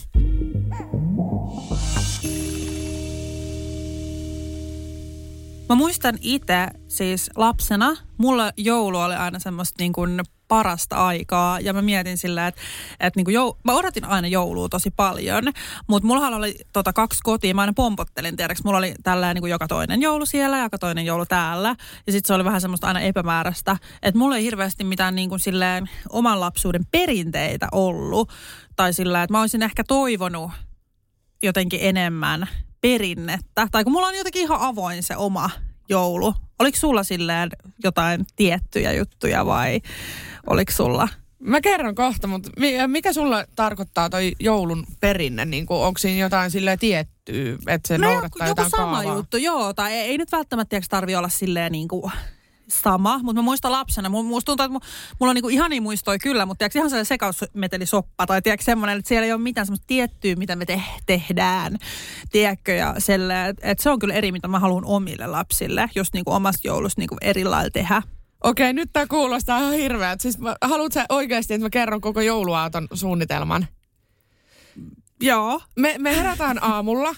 Speaker 3: Mä muistan itse siis lapsena, mulla joulu oli aina semmoista niin kuin parasta aikaa. Ja mä mietin sillä, että, että niin kuin jou, mä odotin aina joulua tosi paljon, mutta mulla oli tota kaksi kotia, mä aina pompottelin, tiedäks, mulla oli tällä niin kuin joka toinen joulu siellä ja joka toinen joulu täällä. Ja sitten se oli vähän semmoista aina epämääräistä, että mulla ei hirveästi mitään niin kuin silleen oman lapsuuden perinteitä ollut. Tai sillä, että mä olisin ehkä toivonut jotenkin enemmän perinnettä. Tai kun mulla on jotenkin ihan avoin se oma joulu. Oliko sulla silleen jotain tiettyjä juttuja vai oliko sulla?
Speaker 2: Mä kerron kohta, mutta mikä sulla tarkoittaa toi joulun perinne? Niin kuin, onko siinä jotain sille tiettyä, että se no noudattaa joku, jotain
Speaker 3: sama
Speaker 2: kaavaa?
Speaker 3: juttu, joo. Tai ei, ei nyt välttämättä tarvi olla silleen niin kuin sama, mutta mä muistan lapsena, musta tuntuu, että mulla on niinku ihania muistoja kyllä, mutta tiedätkö, ihan sellainen sekausmetelisoppa tai tiedätkö semmoinen, että siellä ei ole mitään semmoista tiettyä, mitä me te- tehdään, tiedätkö, ja selle, että et se on kyllä eri, mitä mä haluan omille lapsille, just niinku omasta joulusta niinku eri lailla tehdä.
Speaker 2: Okei, nyt tämä kuulostaa ihan hirveältä. Siis haluatko sä oikeasti, että mä kerron koko jouluaaton suunnitelman?
Speaker 3: Joo.
Speaker 2: Me, me herätään aamulla.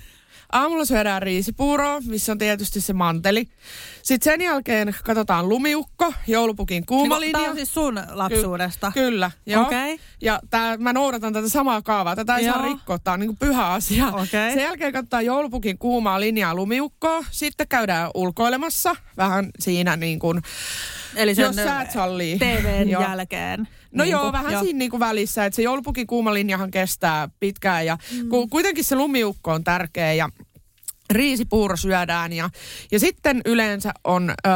Speaker 2: Aamulla syödään riisipuuroa, missä on tietysti se manteli. Sitten sen jälkeen katsotaan lumiukko, joulupukin kuuma
Speaker 3: niin, Tämä on siis sun lapsuudesta?
Speaker 2: Ky- kyllä, joo. Okay. Ja tää, mä noudatan tätä samaa kaavaa. Tätä ei joo. saa rikkoa, tämä on niin pyhä asia. Okay. Sen jälkeen katsotaan joulupukin kuumaa linjaa lumiukkoa. Sitten käydään ulkoilemassa vähän siinä niin kuin,
Speaker 3: Eli sen jos sä et sallii. TVn joo. jälkeen.
Speaker 2: No niin joo, kuin, vähän jo. siinä niin kuin välissä, että se joulupukin kuuma linjahan kestää pitkään ja mm. ku, kuitenkin se lumiukko on tärkeä ja riisipuuro syödään ja, ja sitten yleensä on ö,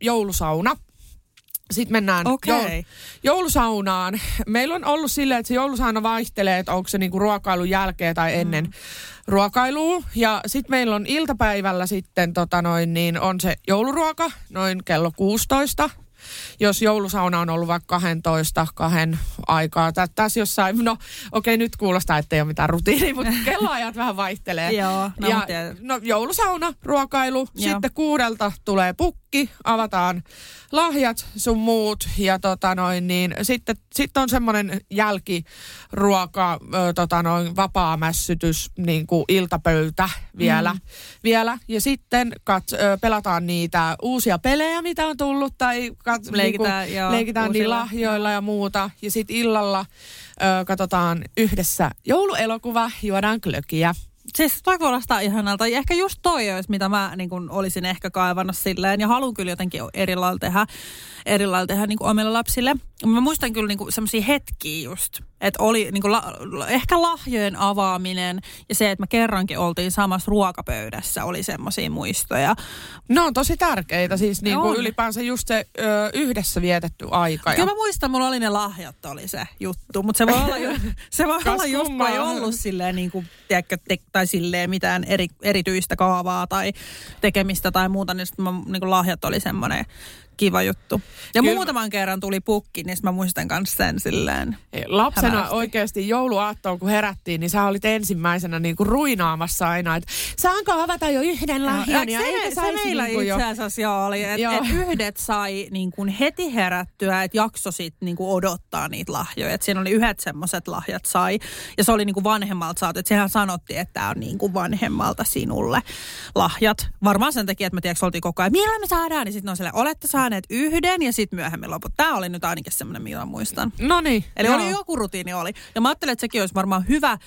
Speaker 2: joulusauna. Sitten mennään okay. joul- joulusaunaan. Meillä on ollut silleen, että se joulusauna vaihtelee, että onko se niinku ruokailun jälkeen tai ennen mm. ruokailua. Ja sitten meillä on iltapäivällä sitten tota noin, niin on se jouluruoka noin kello 16 jos joulusauna on ollut vaikka 12, kahden aikaa. Tä, tässä jossain, no okei okay, nyt kuulostaa, että ei ole mitään rutiinia, mutta kelloajat vähän vaihtelee.
Speaker 3: Joo,
Speaker 2: no, ja, no joulusauna, ruokailu, Joo. sitten kuudelta tulee pukki, avataan lahjat sun muut ja tota noin, niin sitten sit on semmoinen jälkiruoka, ö, tota noin, vapaamässytys, niin kuin iltapöytä vielä, mm. vielä. Ja sitten kat, ö, pelataan niitä uusia pelejä, mitä on tullut, tai kat, leikitään, niin kuin, joo, leikitään niin lahjoilla ja muuta. Ja sitten illalla ö, katsotaan yhdessä jouluelokuva, juodaan klökiä.
Speaker 3: Siis toi kuulostaa ihanalta. Ja ehkä just toi olisi, mitä mä niin kun olisin ehkä kaivannut silleen. Ja haluan kyllä jotenkin eri lailla tehdä, eri lailla tehdä niin omille lapsille. Mä muistan kyllä niin semmoisia hetkiä just, että oli niin la, ehkä lahjojen avaaminen ja se, että me kerrankin oltiin samassa ruokapöydässä, oli semmoisia muistoja.
Speaker 2: Ne on tosi tärkeitä, siis niin kuin ylipäänsä just se ö, yhdessä vietetty aika.
Speaker 3: Kyllä mä muistan, mulla oli ne lahjat, oli se juttu, mutta se voi olla, ju, se voi olla just, kun ei ollut silleen, niin kuin, tiedätkö, te, tai silleen mitään eri, erityistä kaavaa tai tekemistä tai muuta, niin, mä, niin kuin lahjat oli semmoinen kiva juttu. Ja Kyllä. muutaman kerran tuli pukki, niin mä muistan myös sen silleen.
Speaker 2: Lapsena hämärästi. oikeasti jouluaattoon, kun herättiin, niin sä olit ensimmäisenä niin kuin ruinaamassa aina, että saanko avata jo yhden lahjan?
Speaker 3: Ja, ja se, se meillä niin itse asiassa jo oli, että et yhdet sai niin kuin heti herättyä, että jakso sitten niin kuin odottaa niitä lahjoja. Että siinä oli yhdet semmoiset lahjat sai. Ja se oli niin kuin vanhemmalta saatu, että sehän sanottiin, että tämä on niin kuin vanhemmalta sinulle lahjat. Varmaan sen takia, että me tiedätkö, oltiin koko ajan, millä me saadaan, niin sitten on silleen, olette saaneet yhden ja sitten myöhemmin loput. Tämä oli nyt ainakin semmoinen, mitä muistan.
Speaker 2: No niin.
Speaker 3: Eli joo. oli joku rutiini oli. Ja mä ajattelin, että sekin olisi varmaan hyvä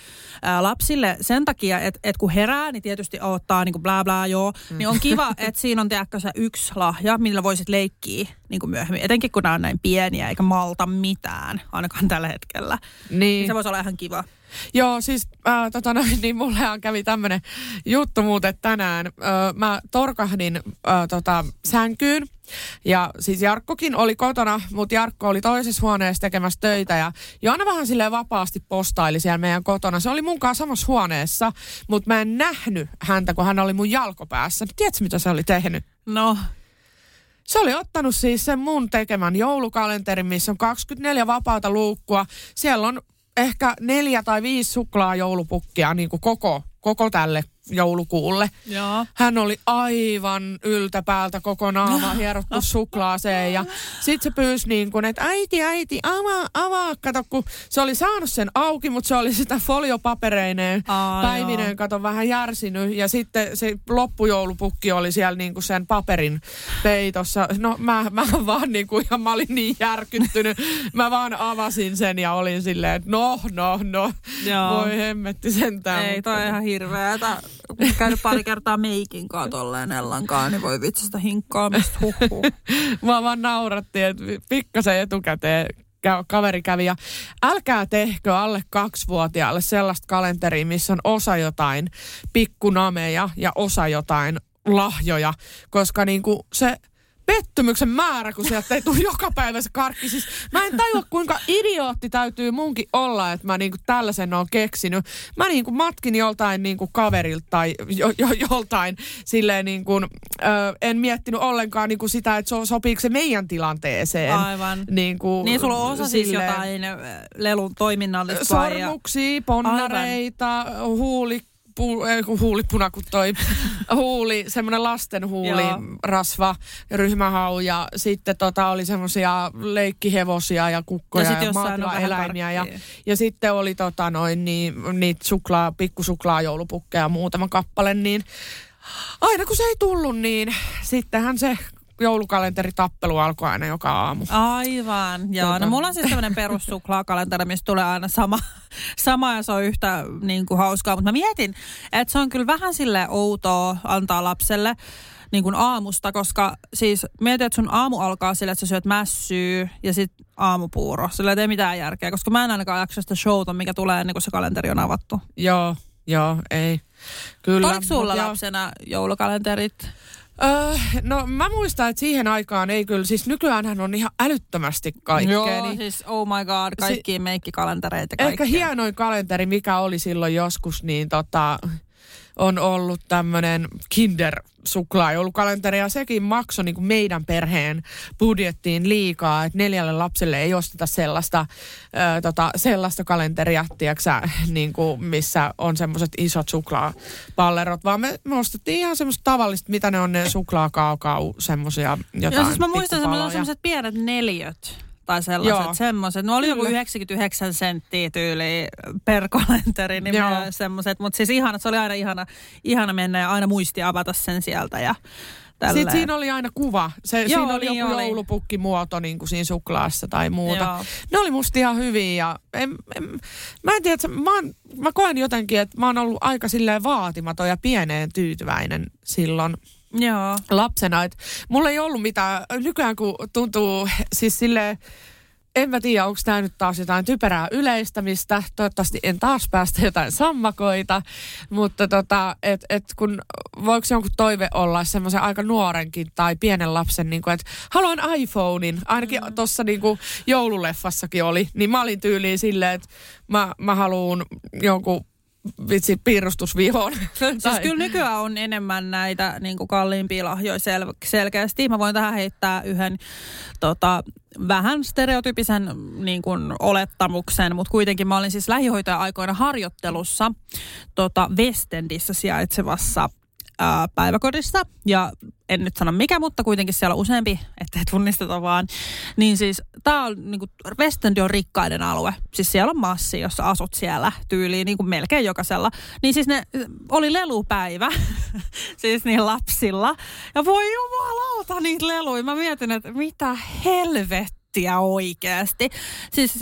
Speaker 3: ää, lapsille sen takia, että, että kun herää, niin tietysti ottaa niin kuin bla bla joo. Mm. Niin on kiva, että siinä on tiedätkö se yksi lahja, millä voisit leikkiä niin kuin myöhemmin. Etenkin kun nämä on näin pieniä eikä malta mitään, ainakaan tällä hetkellä. Niin. niin se voisi olla ihan kiva.
Speaker 2: Joo, siis äh, tota noin, niin mullehan kävi tämmönen juttu muuten tänään. Äh, mä torkahdin äh, tota, sänkyyn. Ja siis Jarkkokin oli kotona, mutta Jarkko oli toisessa huoneessa tekemässä töitä ja Joana vähän sille vapaasti postaili siellä meidän kotona. Se oli mun kanssa samassa huoneessa, mutta mä en nähnyt häntä, kun hän oli mun jalkopäässä. Tiedätkö, mitä se oli tehnyt?
Speaker 3: No,
Speaker 2: Se oli ottanut siis sen mun tekemän joulukalenterin, missä on 24 vapaata luukkua. Siellä on ehkä neljä tai viisi suklaajoulupukkia niin kuin koko, koko tälle joulukuulle.
Speaker 3: joo.
Speaker 2: Hän oli aivan yltäpäältä koko naama hierottu suklaaseen ja sit se pyysi niin kuin, että äiti, äiti, avaa, avaa. Kato, kun se oli saanut sen auki, mutta se oli sitä foliopapereineen
Speaker 3: Aa,
Speaker 2: päivineen,
Speaker 3: joo.
Speaker 2: kato vähän järsinyt. Ja sitten se loppujoulupukki oli siellä niin kuin sen paperin peitossa. No mä, mä vaan niin kuin, ja mä olin niin järkyttynyt. Mä vaan avasin sen ja olin silleen, että no, no, no.
Speaker 3: Joo.
Speaker 2: Voi hemmetti sentään.
Speaker 3: Ei, toi on ihan hirveetä. Käynyt pari kertaa meikin kaa tolleen Ellankaan, niin voi vitsi sitä hinkkaamista. Huhhuh.
Speaker 2: Mua vaan naurattiin, että pikkasen etukäteen kä- kaveri kävi. Ja älkää tehkö alle kaksivuotiaalle sellaista kalenteria, missä on osa jotain pikkunameja ja osa jotain lahjoja, koska niinku se pettymyksen määrä, kun sieltä ei tule joka päivä se karkki. Siis mä en tajua, kuinka idiootti täytyy munkin olla, että mä niinku tällaisen oon keksinyt. Mä niinku matkin joltain niinku kaverilta tai jo, jo, joltain silleen niinku, ö, en miettinyt ollenkaan niinku sitä, että so, sopiiko se meidän tilanteeseen.
Speaker 3: Aivan.
Speaker 2: Niinku,
Speaker 3: Niin sulla on osa siis
Speaker 2: silleen-
Speaker 3: jotain äh, lelun toiminnallista.
Speaker 2: Sormuksia, ponnareita, huuli, pu, eh, kun huulipuna, kun toi huuli, semmoinen lasten huuli, rasva, ryhmähau ja sitten tota oli semmoisia leikkihevosia ja kukkoja
Speaker 3: Ja
Speaker 2: ja, ja maatilaeläimiä ja, ja sitten oli tota noin niin, niitä suklaa, pikkusuklaajoulupukkeja muutama kappale, niin aina kun se ei tullut, niin sittenhän se joulukalenteritappelu alkoi aina joka aamu.
Speaker 3: Aivan, joo. No
Speaker 2: Tota.
Speaker 3: mulla on siis tämmöinen perussuklaakalenteri, mistä tulee aina sama, sama ja se on yhtä niin kuin, hauskaa. Mutta mä mietin, että se on kyllä vähän sille outoa antaa lapselle niin kuin aamusta, koska siis mietin, että sun aamu alkaa sillä, että sä syöt mässyä ja sitten aamupuuro. Sillä ei tee mitään järkeä, koska mä en ainakaan jaksa sitä showta, mikä tulee ennen kuin se kalenteri on avattu.
Speaker 2: Joo, joo, ei. Kyllä.
Speaker 3: Oliko sulla lapsena joulukalenterit?
Speaker 2: Öö, no mä muistan, että siihen aikaan ei kyllä, siis nykyäänhän on ihan älyttömästi kaikkea.
Speaker 3: Joo,
Speaker 2: niin
Speaker 3: siis oh my god, kaikki meikkikalentereita ja
Speaker 2: Ehkä
Speaker 3: kaikkea.
Speaker 2: hienoin kalenteri, mikä oli silloin joskus, niin tota, on ollut tämmöinen kinder suklaajoulukalenteri ja sekin maksoi niin meidän perheen budjettiin liikaa, että neljälle lapselle ei osteta sellaista, ö, tota, sellaista kalenteria, tiiäksä, niin kuin missä on semmoiset isot suklaapallerot, vaan me, me ostettiin ihan semmoista tavallista, mitä ne on ne suklaakaokau, semmoisia jotain
Speaker 3: Joo, siis mä muistan, että meillä
Speaker 2: pikkupaloja.
Speaker 3: on semmoiset pienet neljöt tai sellaiset
Speaker 2: Joo.
Speaker 3: semmoiset. Ne oli joku
Speaker 2: Kyllä.
Speaker 3: 99 senttiä tyyli per kalenteri, niin semmoiset. Mutta siis ihana, se oli aina ihana, ihana mennä ja aina muisti avata sen sieltä ja tälleen.
Speaker 2: Sitten siinä oli aina kuva. Se,
Speaker 3: Joo,
Speaker 2: siinä oli
Speaker 3: niin
Speaker 2: joku
Speaker 3: oli.
Speaker 2: joulupukkimuoto niin kuin siinä suklaassa tai muuta.
Speaker 3: Joo.
Speaker 2: Ne oli musta ihan hyviä ja en, en, mä en tiedä, että mä, oon, mä koen jotenkin, että mä oon ollut aika silleen vaatimaton ja pieneen tyytyväinen silloin
Speaker 3: Joo.
Speaker 2: lapsena. Et mulla ei ollut mitään, nykyään kun tuntuu siis silleen, en mä tiedä, onko tämä nyt taas jotain typerää yleistämistä. Toivottavasti en taas päästä jotain sammakoita. Mutta tota, et, et kun, voiko jonkun toive olla semmoisen aika nuorenkin tai pienen lapsen, niin kuin, että haluan iPhonein. Ainakin mm. tuossa niin joululeffassakin oli. Niin mä olin tyyliin silleen, että mä, mä haluan jonkun vitsi piirustusvihon.
Speaker 3: Siis
Speaker 2: Tai-
Speaker 3: kyllä nykyään on enemmän näitä niin kuin kalliimpia lahjoja sel- selkeästi. Mä voin tähän heittää yhden tota, vähän stereotypisen niin kuin olettamuksen, mutta kuitenkin mä olin siis lähihoitaja-aikoina harjoittelussa tota Westendissä sijaitsevassa ää, päiväkodissa. Ja en nyt sano mikä, mutta kuitenkin siellä on useampi, ettei tunnisteta vaan. Niin siis tää on, niinku, Westendi on rikkaiden alue. Siis siellä on massi, jos sä asut siellä tyyliin niin kuin melkein jokaisella. Niin siis ne oli lelupäivä, siis niin lapsilla. Ja voi jumalauta niitä leluja. Mä mietin, että mitä helvettiä nettiä oikeasti. Siis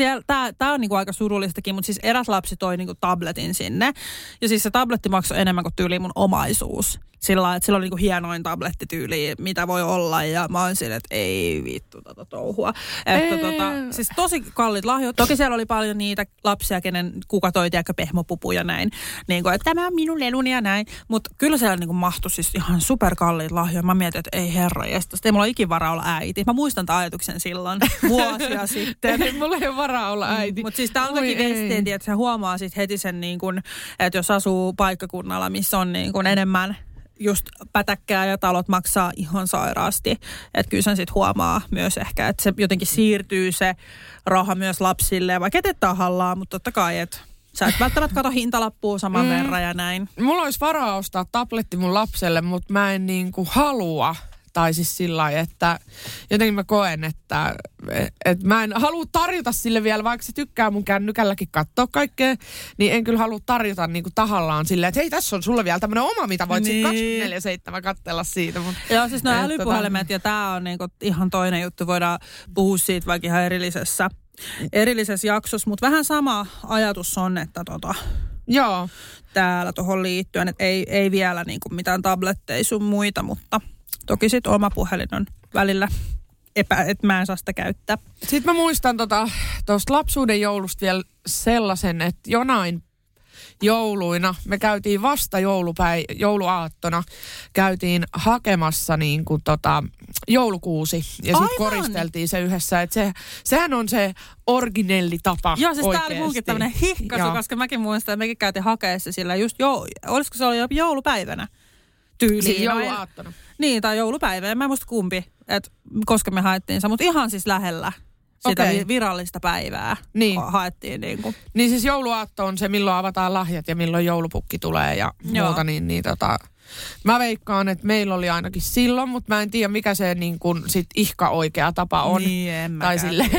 Speaker 3: tämä on niinku aika surullistakin, mutta siis eräs lapsi toi niinku tabletin sinne. Ja siis se tabletti maksoi enemmän kuin tyyli mun omaisuus sillä että sillä on niinku hienoin tablettityyli, mitä voi olla. Ja mä oon sille, että ei vittu tota touhua. Että tota, siis tosi kallit lahjat. Toki siellä oli paljon niitä lapsia, kenen kuka toi tiedäkö pehmopupu ja näin. Niin kuin, että tämä on minun leluni ja näin. Mutta kyllä siellä niinku mahtui siis ihan superkalliit lahjoja. Mä mietin, että ei herra, ja sitten ei mulla ikin varaa olla äiti. Mä muistan tämän ajatuksen silloin vuosia sitten.
Speaker 2: mulla ei ole varaa olla äiti.
Speaker 3: Mutta siis tämä on toki esteenti, että sä huomaa sit heti sen, niin kun, että jos asuu paikkakunnalla, missä on niin kun enemmän just pätäkkää ja talot maksaa ihan sairaasti. Että kyllä sen sitten huomaa myös ehkä, että se jotenkin siirtyy se raha myös lapsille, vaikka et tahallaan, mutta totta kai, että Sä et välttämättä kato hintalappua saman mm. verran ja näin.
Speaker 2: Mulla olisi varaa ostaa tabletti mun lapselle, mutta mä en niinku halua tai siis sillä että jotenkin mä koen, että, että mä en halua tarjota sille vielä, vaikka se tykkää mun kännykälläkin katsoa kaikkea, niin en kyllä halua tarjota niin kuin tahallaan silleen, että hei tässä on sulle vielä tämmöinen oma, mitä voit niin. sitten 24-7 katsella siitä. Mutta,
Speaker 3: Joo, siis no älypuhelimet tota... ja tämä on niinku ihan toinen juttu, voidaan puhua siitä vaikka ihan erillisessä, erillisessä jaksossa, mutta vähän sama ajatus on, että tota,
Speaker 2: Joo.
Speaker 3: täällä tuohon liittyen, että ei, ei vielä niinku mitään tabletteja sun muita, mutta – Toki sitten oma puhelin on välillä epä, että mä en saa sitä käyttää.
Speaker 2: Sitten mä muistan tuosta tota, lapsuuden joulusta vielä sellaisen, että jonain jouluina. Me käytiin vasta joulupäi, jouluaattona, käytiin hakemassa niin kuin tota, joulukuusi ja sitten koristeltiin se yhdessä. Et se, sehän on se originelli tapa
Speaker 3: Joo, siis tämä oli munkin tämmöinen hihkasu, Joo. koska mäkin muistan, että mekin käytiin hakeessa sillä just, jo, olisiko se ollut joulupäivänä tyyliin.
Speaker 2: Siis jouluaattona.
Speaker 3: Niin, tai joulupäivä, en mä muista kumpi, että koska me haettiin se, mutta ihan siis lähellä sitä okay. virallista päivää niin. haettiin. Niin, kuin.
Speaker 2: niin siis jouluaatto on se, milloin avataan lahjat ja milloin joulupukki tulee ja Joo. muuta, niin, niin tota, Mä veikkaan, että meillä oli ainakin silloin, mutta mä en tiedä mikä se niin kuin sit ihka oikea tapa on.
Speaker 3: Niin, en
Speaker 2: tai sille.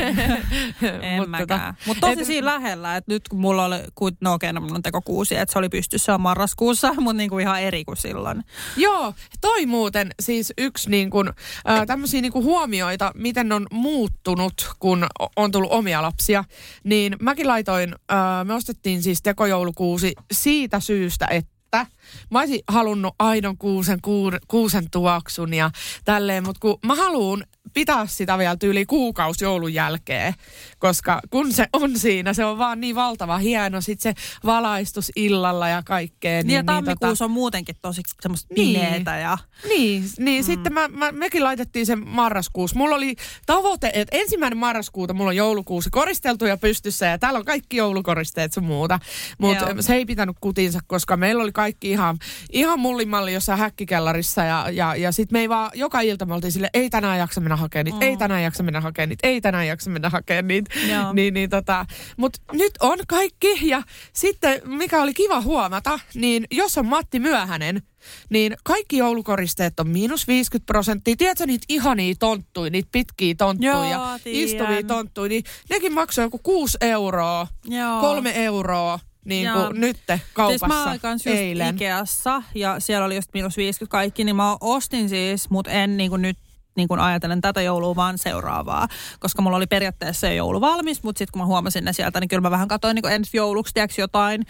Speaker 3: en Mutta tota, Mut tosi et, siinä lähellä, että nyt kun mulla oli, no okei, no mulla on tekokuusi, että se oli pystyssä marraskuussa, mutta niin kuin ihan eri kuin silloin.
Speaker 2: Joo, toi muuten siis yksi niin kuin, äh, tämmöisiä niin kuin huomioita, miten on muuttunut, kun on tullut omia lapsia. Niin mäkin laitoin, äh, me ostettiin siis tekojoulukuusi siitä syystä, että että mä olisin halunnut aidon kuusen, kuusen tuoksun ja tälleen, mutta kun mä haluan pitää sitä vielä tyyli kuukausi joulun jälkeen, koska kun se on siinä, se on vaan niin valtava hieno, sitten se valaistus illalla ja kaikkea. Niin,
Speaker 3: niin ja tammikuussa niin, tota, on muutenkin tosi semmoista niin, pimeetä ja...
Speaker 2: Niin, niin mm. sitten mä, mä, mekin laitettiin sen marraskuussa. Mulla oli tavoite, että ensimmäinen marraskuuta mulla on joulukuusi koristeltu ja pystyssä ja täällä on kaikki joulukoristeet sun muuta. Mutta se ei pitänyt kutinsa, koska meillä oli kaikki ihan, ihan mullimalli jossain häkkikellarissa ja, ja, ja sitten me ei vaan, joka ilta me oltiin sille, ei tänään jaksa mennä hakemaan niitä, mm. ei tänään jaksa mennä hakemaan niitä, ei tänään jaksa mennä hakemaan niitä. Niin, niin tota, Mutta nyt on kaikki ja sitten mikä oli kiva huomata, niin jos on Matti Myöhänen, niin kaikki joulukoristeet on miinus 50 prosenttia. Tiedätkö niitä ihania tonttuja, niitä pitkiä tonttuja, Joo, istuvia tonttuja, niin nekin maksaa joku 6 euroa, Joo. 3 euroa niin kuin nyt kaupassa siis mä
Speaker 3: just eilen. Ikeassa ja siellä oli just miinus 50 kaikki, niin mä ostin siis, mutta en niin kuin nyt niin kuin ajatellen tätä joulua, vaan seuraavaa. Koska mulla oli periaatteessa se joulu valmis, mutta sitten kun mä huomasin ne sieltä, niin kyllä mä vähän katsoin niin ensi jouluksi tiedätkö, jotain,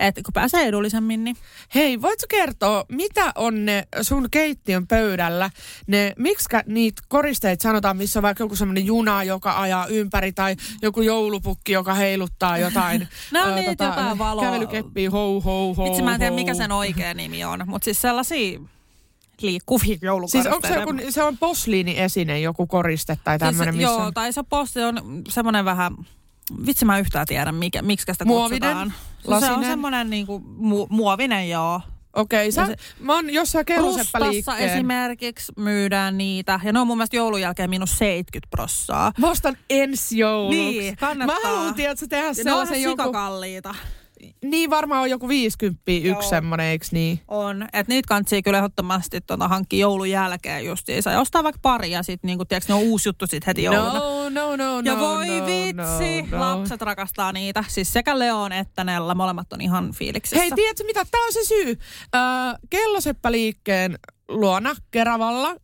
Speaker 3: että kun pääsee edullisemmin. Niin.
Speaker 2: Hei, voitko kertoa, mitä on ne sun keittiön pöydällä, ne, miksi niitä koristeita sanotaan, missä on vaikka joku semmoinen juna, joka ajaa ympäri, tai joku joulupukki, joka heiluttaa jotain.
Speaker 3: no ää, niin, tota, jotain valoa.
Speaker 2: Kävelykeppiä, hou, hou, hou.
Speaker 3: Itse mä en tiedä, mikä sen oikea nimi on, mutta siis sellaisia liikkuvia joulukoristeita.
Speaker 2: Siis onko se, joku, se on posliiniesine, joku koriste tai tämmöinen,
Speaker 3: siis,
Speaker 2: missä
Speaker 3: Joo,
Speaker 2: on...
Speaker 3: tai se posti on semmoinen vähän, vitsi mä yhtään tiedän, mikä, miksi sitä muovinen, kutsutaan. Lasinen. Se on semmoinen niinku, mu, muovinen, joo.
Speaker 2: Okei, okay, se, mä oon jossain
Speaker 3: kelloseppä esimerkiksi myydään niitä. Ja ne on mun mielestä joulun jälkeen minus 70 prossaa.
Speaker 2: Vastan ensi jouluksi.
Speaker 3: Niin, kannattaa.
Speaker 2: Mä haluan, tiedätkö, tehdä ja sellaisen
Speaker 3: joku... kalliita
Speaker 2: niin varmaan on joku 50 yksi semmoinen, eikö niin?
Speaker 3: On, että niitä kantsii kyllä ehdottomasti tuota, hankkia joulun jälkeen justiinsa. Ja ostaa vaikka pari ja sitten niinku, tiedätkö, ne on uusi juttu sit heti jouluna.
Speaker 2: No, no, no,
Speaker 3: Ja
Speaker 2: no,
Speaker 3: voi
Speaker 2: no,
Speaker 3: vitsi, no, no. lapset rakastaa niitä. Siis sekä Leon että Nella, molemmat on ihan fiiliksissä.
Speaker 2: Hei, tiedätkö mitä? Tämä on se syy. Äh, kelloseppäliikkeen luona Keravalla ö,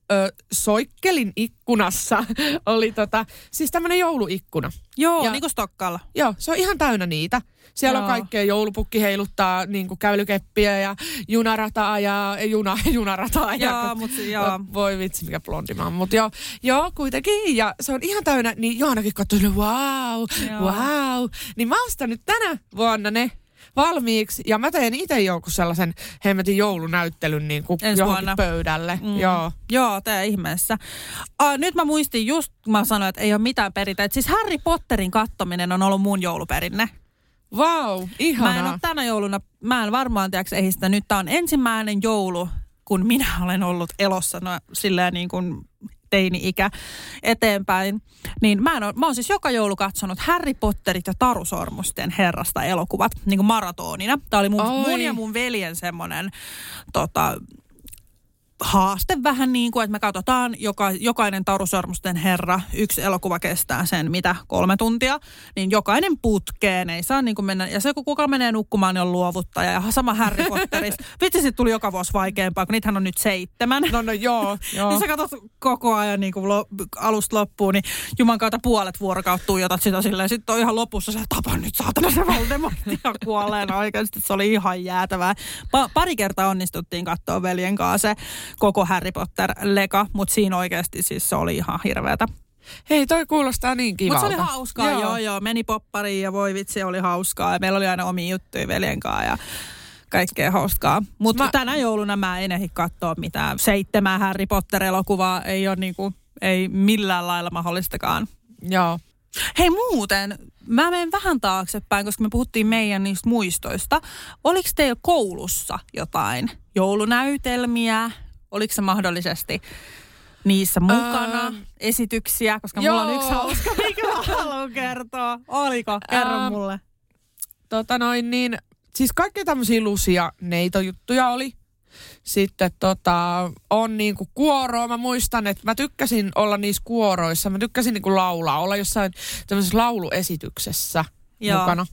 Speaker 2: Soikkelin ikkunassa oli tota, siis tämmöinen jouluikkuna.
Speaker 3: Joo,
Speaker 2: Ja-
Speaker 3: niin kuin Stokkalla.
Speaker 2: Joo, se on ihan täynnä niitä. Siellä
Speaker 3: Joo.
Speaker 2: on kaikkea joulupukki heiluttaa niin kuin käylykeppiä ja junarataa ja juna, junarataa.
Speaker 3: Joo,
Speaker 2: ja,
Speaker 3: mut joo.
Speaker 2: Voi vitsi, mikä blondi mä oon. Mutta joo, joo, kuitenkin. Ja se on ihan täynnä, niin Joanakin katsoi, wow,
Speaker 3: Joo.
Speaker 2: wow. Niin mä ostan nyt tänä vuonna ne valmiiksi. Ja mä teen itse jonkun sellaisen hemmetin joulunäyttelyn niin kuin
Speaker 3: Ensi
Speaker 2: johonkin
Speaker 3: vuonna.
Speaker 2: pöydälle.
Speaker 3: Mm.
Speaker 2: Joo.
Speaker 3: Joo, tää ihmeessä. Uh, nyt mä muistin just, kun mä sanoin, että ei ole mitään perinteitä. Siis Harry Potterin kattominen on ollut mun jouluperinne.
Speaker 2: Wow, ihanaa.
Speaker 3: Mä en ole tänä jouluna, mä en varmaan tiedäks ehdi sitä. Nyt tää on ensimmäinen joulu, kun minä olen ollut elossa, no silleen niin kuin teini-ikä eteenpäin. Niin mä, en ole, mä oon siis joka joulu katsonut Harry Potterit ja Taru Sormusten herrasta elokuvat, niin kuin maratonina. Tämä oli mun,
Speaker 2: Oi.
Speaker 3: mun ja mun veljen semmoinen tota, haaste vähän niin kuin, että me katsotaan joka, jokainen Taurusormusten herra, yksi elokuva kestää sen mitä kolme tuntia, niin jokainen putkeen, ei saa niin kuin mennä, ja se kun kuka menee nukkumaan, niin on luovuttaja, ja sama Harry Potterissa. Vitsi, sit tuli joka vuosi vaikeampaa, kun niitähän on nyt seitsemän.
Speaker 2: No, no joo, joo.
Speaker 3: Niin sä katsot koko ajan niin kuin lo, alusta loppuun, niin juman kautta puolet vuorokautta tuijotat sitä silleen. Sitten on ihan lopussa se, tapa nyt saatana se Voldemort ihan kuolleena oikeasti. Se oli ihan jäätävää. Pa- pari kertaa onnistuttiin katsoa veljen kanssa se koko Harry Potter-leka, mutta siinä oikeasti siis se oli ihan hirveätä.
Speaker 2: Hei, toi kuulostaa niin
Speaker 3: Mutta
Speaker 2: kivalta.
Speaker 3: se oli hauskaa, joo. joo joo. Meni poppariin ja voi vitsi, oli hauskaa. Ja meillä oli aina omia juttuja veljen kanssa ja kaikkea hauskaa. Mutta
Speaker 2: Mä-
Speaker 3: tänä jouluna mä en ehdi katsoa mitään seitsemää Harry Potter-elokuvaa. Ei ole niinku, ei millään lailla mahdollistakaan.
Speaker 2: Joo.
Speaker 3: Hei muuten, mä menen vähän taaksepäin, koska me puhuttiin meidän niistä muistoista. Oliko teillä koulussa jotain joulunäytelmiä? Oliko se mahdollisesti niissä mukana
Speaker 2: Ähm,
Speaker 3: esityksiä? Koska mulla on
Speaker 2: joo.
Speaker 3: yksi hauska, mikä mä haluan kertoa. Oliko? Kerro
Speaker 2: Ähm,
Speaker 3: mulle.
Speaker 2: Tota noin niin, siis kaikki tämmöisiä lusia neitojuttuja oli. Sitten tota, on niinku kuoroa. Mä muistan, että mä tykkäsin olla niissä kuoroissa. Mä tykkäsin niinku laulaa, olla jossain tämmöisessä lauluesityksessä
Speaker 3: Joo.
Speaker 2: mukana.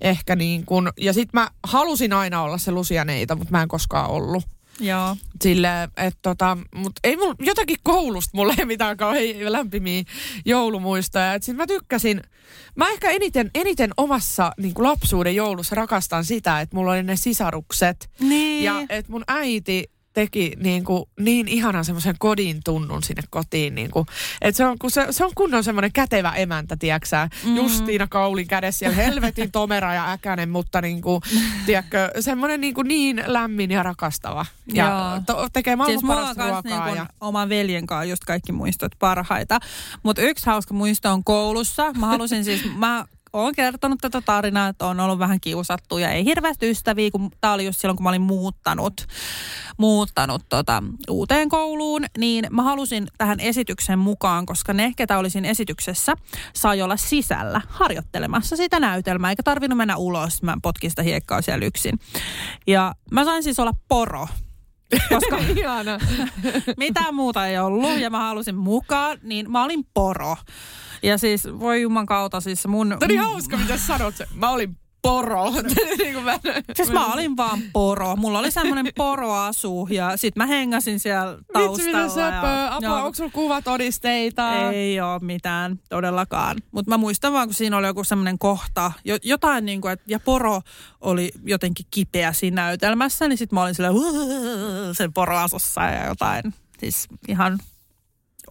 Speaker 2: Ehkä niin kuin, ja sit mä halusin aina olla se Lucia Neito, mutta mä en koskaan ollut.
Speaker 3: Joo.
Speaker 2: Silleen, että tota, mut ei mulla, jotakin koulusta mulle ei mitään kauhean lämpimiä joulumuistoja. Et sit mä tykkäsin, mä ehkä eniten, eniten omassa niin lapsuuden joulussa rakastan sitä, että mulla oli ne sisarukset.
Speaker 3: Niin.
Speaker 2: Ja että mun äiti teki niin, kuin, niin ihanan semmoisen kodin tunnun sinne kotiin. Niin kuin, että se, on, kun se, se on kunnon semmoinen kätevä emäntä, tiedäksä. Mm. Justiina Kaulin kädessä siellä helvetin tomera ja äkänen, mutta niin kuin, tiedätkö, semmoinen niin, kuin niin lämmin ja rakastava. Ja
Speaker 3: Joo.
Speaker 2: to, tekee maailman
Speaker 3: Siis
Speaker 2: parasta ruokaa.
Speaker 3: niinku
Speaker 2: ja...
Speaker 3: oman veljen kanssa just kaikki muistot parhaita. Mutta yksi hauska muisto on koulussa. Mä halusin siis, mä oon kertonut tätä tarinaa, että on ollut vähän kiusattu ja ei hirveästi ystäviä, kun tää oli just silloin, kun mä olin muuttanut, muuttanut tota, uuteen kouluun, niin mä halusin tähän esityksen mukaan, koska ne, ketä olisin esityksessä, sai olla sisällä harjoittelemassa sitä näytelmää, eikä tarvinnut mennä ulos. Mä potkin sitä hiekkaa siellä yksin. Ja mä sain siis olla poro. Koska mitään muuta ei ollut ja mä halusin mukaan, niin mä olin poro. Ja siis voi juman kautta siis mun...
Speaker 2: Tämä oli hauska, mitä sanot. se. Mä olin poro. niin kuin mä,
Speaker 3: Siis mä olin vaan poro. Mulla oli semmoinen poroasu ja sit mä hengasin siellä taustalla.
Speaker 2: Vitsi, mitä söpöä. Apua,
Speaker 3: Joo.
Speaker 2: onko sulla kuvatodisteita?
Speaker 3: Ei ole mitään todellakaan. Mutta mä muistan vaan, kun siinä oli joku semmoinen kohta, jo, jotain niin kuin, että ja poro oli jotenkin kipeä siinä näytelmässä, niin sitten mä olin "Uhuh", sen poroasussa ja jotain. Siis ihan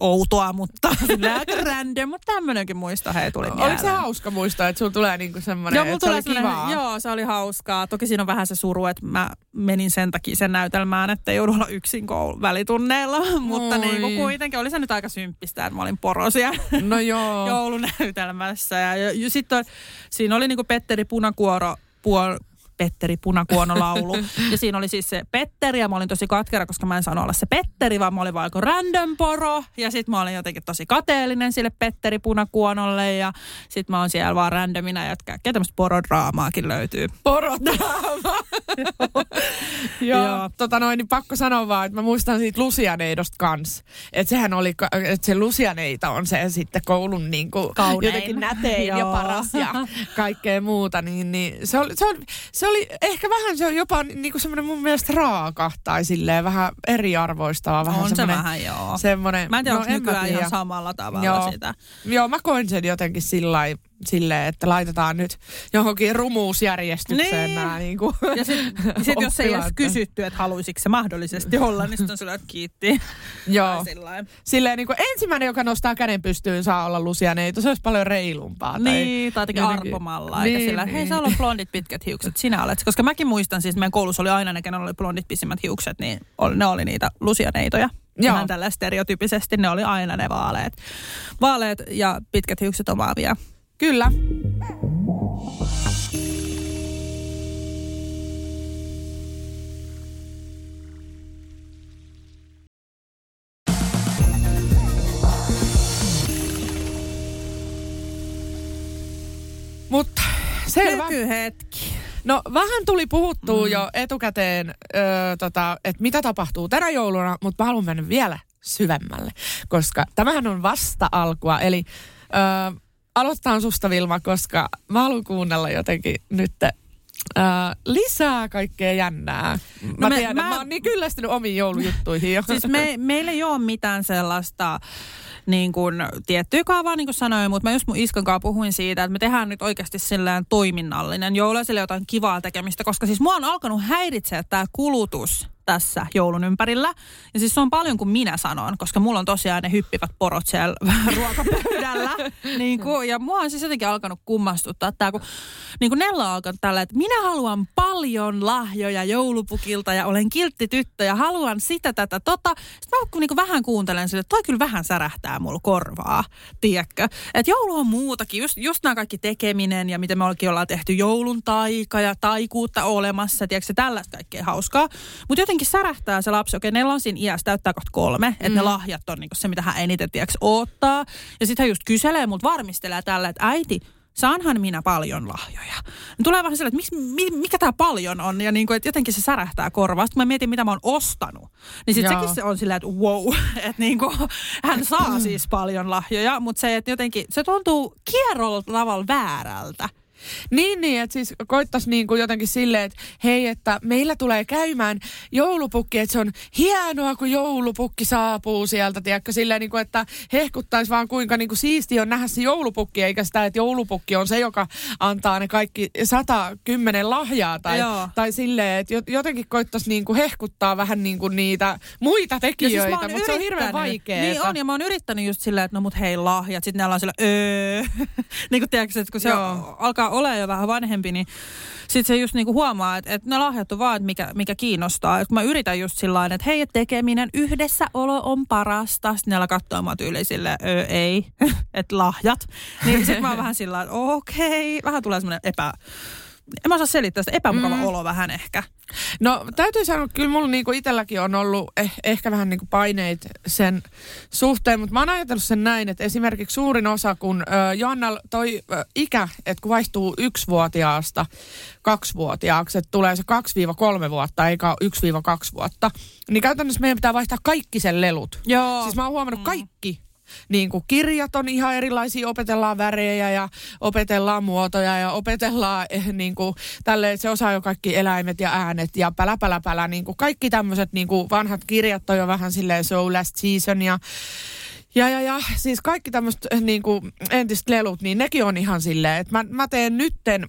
Speaker 3: outoa, mutta random, mutta tämmöinenkin muisto hei tuli
Speaker 2: Oliko se
Speaker 3: mieleen.
Speaker 2: hauska muistaa, että sulla tulee niinku semmoinen,
Speaker 3: Joo, mulla
Speaker 2: se oli kivaa?
Speaker 3: joo, se oli hauskaa. Toki siinä on vähän se suru, että mä menin sen takia sen näytelmään, että ei joudu olla yksin koulu välitunneilla. Mutta
Speaker 2: Oi.
Speaker 3: niin kuin kuitenkin oli se nyt aika symppistä, että mä olin porosia
Speaker 2: No joo.
Speaker 3: joulunäytelmässä. Ja, ja, ja sitten siinä oli niinku Petteri Punakuoro, puol, Petteri Punakuono laulu. ja siinä oli siis se Petteri ja mä olin tosi katkera, koska mä en saanut olla se Petteri, vaan mä olin vaan random poro. Ja sitten mä olin jotenkin tosi kateellinen sille Petteri Punakuonolle ja sitten mä oon siellä vaan randomina ja kaikkea tämmöistä porodraamaakin löytyy.
Speaker 2: Porodraama. Joo.
Speaker 3: Joo.
Speaker 2: Tota noin, niin pakko sanoa vaan, että mä muistan siitä Lusianeidosta kans. Että sehän oli, että se Lusianeita on se sitten koulun niinku
Speaker 3: Kaunein.
Speaker 2: jotenkin nätein ja paras ja kaikkea muuta. Niin, niin se, oli, se, oli, se oli ehkä vähän se on jopa niinku semmoinen mun mielestä raaka tai silleen vähän eriarvoistava. Vähän
Speaker 3: on se vähän, joo.
Speaker 2: semmoinen,
Speaker 3: Mä en tiedä,
Speaker 2: no,
Speaker 3: onko nykyään ihan samalla tavalla
Speaker 2: Joo.
Speaker 3: sitä.
Speaker 2: Joo, mä koin sen jotenkin sillä lailla- silleen, että laitetaan nyt johonkin rumuusjärjestykseen
Speaker 3: Niin.
Speaker 2: nämä niinku
Speaker 3: Ja sitten sit jos ei edes kysytty, että haluaisiko se mahdollisesti olla, niin sitten on sillä, että kiitti.
Speaker 2: Joo.
Speaker 3: Tai sillain.
Speaker 2: Silleen niin kuin ensimmäinen, joka nostaa käden pystyyn, saa olla Lucia Neito. Se olisi paljon reilumpaa.
Speaker 3: Niin, tai jotenkin arpomalla. Eikä sillä, että hei, sä on blondit pitkät hiukset, sinä olet. Koska mäkin muistan, siis meidän koulussa oli aina ne, kenellä oli blondit pisimmät hiukset, niin ne oli niitä lusianeitoja.
Speaker 2: Joo.
Speaker 3: Ihan tällä stereotypisesti, ne oli aina ne vaaleet. Vaaleet ja pitkät hiukset omaavia.
Speaker 2: Kyllä. Mutta selvä.
Speaker 3: Nykyhetki.
Speaker 2: No vähän tuli puhuttua mm. jo etukäteen, öö, tota, että mitä tapahtuu tänä jouluna, mutta mä haluan mennä vielä syvemmälle, koska tämähän on vasta alkua. Eli öö, aloitetaan susta Vilma, koska mä haluan kuunnella jotenkin nyt öö, lisää kaikkea jännää. Mä,
Speaker 3: No me-
Speaker 2: tiedän, mä,
Speaker 3: mä-
Speaker 2: mä oon niin kyllästynyt omiin joulujuttuihin jo.
Speaker 3: Siis me, meillä ei ole mitään sellaista niin kuin, tiettyä kaavaa, niin kuin sanoin, mutta mä just mun iskan kanssa puhuin siitä, että me tehdään nyt oikeasti silleen toiminnallinen joulu sille jotain kivaa tekemistä, koska siis mua on alkanut häiritseä tämä kulutus tässä joulun ympärillä. Ja siis se on paljon kuin minä sanon, koska mulla on tosiaan ne hyppivät porot siellä ruokapöydällä. niin kuin, ja mua on siis jotenkin alkanut kummastuttaa tämä, kun niin kuin Nella on alkanut tällä, että minä haluan paljon lahjoja joulupukilta ja olen kiltti tyttö ja haluan sitä, tätä, tota. Sitten mä kun niin kuin vähän kuuntelen sille, että toi kyllä vähän särähtää mulla korvaa, tiedätkö? Että joulu on muutakin, just, just nämä kaikki tekeminen ja miten me ollaan ollaan tehty joulun taika ja taikuutta olemassa, tiedätkö, tällaista kaikkea hauskaa. Mutta jotenkin särähtää se lapsi, okei, on siinä iässä, täyttää kohta kolme, että
Speaker 2: Mm.
Speaker 3: ne lahjat on niin se, mitä hän eniten, tiedätkö, odottaa. Ja sitten hän just kyselee, mutta varmistelee tällä, että äiti, saanhan minä paljon lahjoja. Niin Tulee vähän sellainen, että miksi, mi, mikä tämä paljon on, ja niin kuin, että jotenkin se särähtää korvaa. Sitten kun mä mietin, mitä mä oon ostanut, niin sitten sekin se on silleen, että wow, että niin kuin, hän saa siis paljon lahjoja, mutta se, että jotenkin, se tuntuu kierrolla tavalla väärältä.
Speaker 2: Niin, niin, että siis koittaisi niin kuin jotenkin silleen, että hei, että meillä tulee käymään joulupukki, että se on hienoa, kun joulupukki saapuu sieltä, tiedätkö, silleen niin kuin, että hehkuttaisi vaan kuinka niin kuin siistiä on nähdä se joulupukki, eikä sitä, että joulupukki on se, joka antaa ne kaikki 110 lahjaa tai,
Speaker 3: Joo.
Speaker 2: tai silleen, että jo- jotenkin koittaisi niin kuin hehkuttaa vähän niin kuin niitä muita
Speaker 3: siis
Speaker 2: tekijöitä,
Speaker 3: oon
Speaker 2: mutta se on hirveän vaikeaa.
Speaker 3: Niin on, ja mä oon yrittänyt just silleen, että no mut hei lahjat. Sitten ne ollaan sillä öö. niin kuin tiedätkö, että kun se
Speaker 2: Joo.
Speaker 3: alkaa olla jo vähän vanhempi, niin sitten se just niinku huomaa, että, että ne lahjat on vaan, että mikä, mikä kiinnostaa. Et kun mä yritän just sillä että hei, tekeminen yhdessä olo on parasta. Sitten ne katsoa mua silleen, öö, ei, että lahjat. Niin sitten mä oon vähän sillä että okei, vähän tulee semmoinen epä... En mä osaa selittää sitä epämukava mm. olo vähän ehkä.
Speaker 2: No täytyy sanoa, että kyllä mulla niinku itselläkin on ollut eh, ehkä vähän niinku paineita sen suhteen, mutta mä oon ajatellut sen näin, että esimerkiksi suurin osa, kun ö, Joannal toi ö, ikä, että kun vaihtuu yksivuotiaasta kaksivuotiaaksi, että tulee se 2-3 vuotta eikä ole 1-2 vuotta, niin käytännössä meidän pitää vaihtaa kaikki sen lelut.
Speaker 3: Joo.
Speaker 2: Siis mä oon huomannut kaikki niin kuin kirjat on ihan erilaisia, opetellaan värejä ja opetellaan muotoja ja opetellaan eh, niin kuin, että se osaa jo kaikki eläimet ja äänet ja pälä pälä pälä, niin kuin kaikki tämmöiset niin kuin vanhat kirjat on jo vähän silleen so last season ja ja, ja, ja. Siis kaikki tämmöiset niin kuin entiset lelut, niin nekin on ihan silleen, että mä, mä teen nytten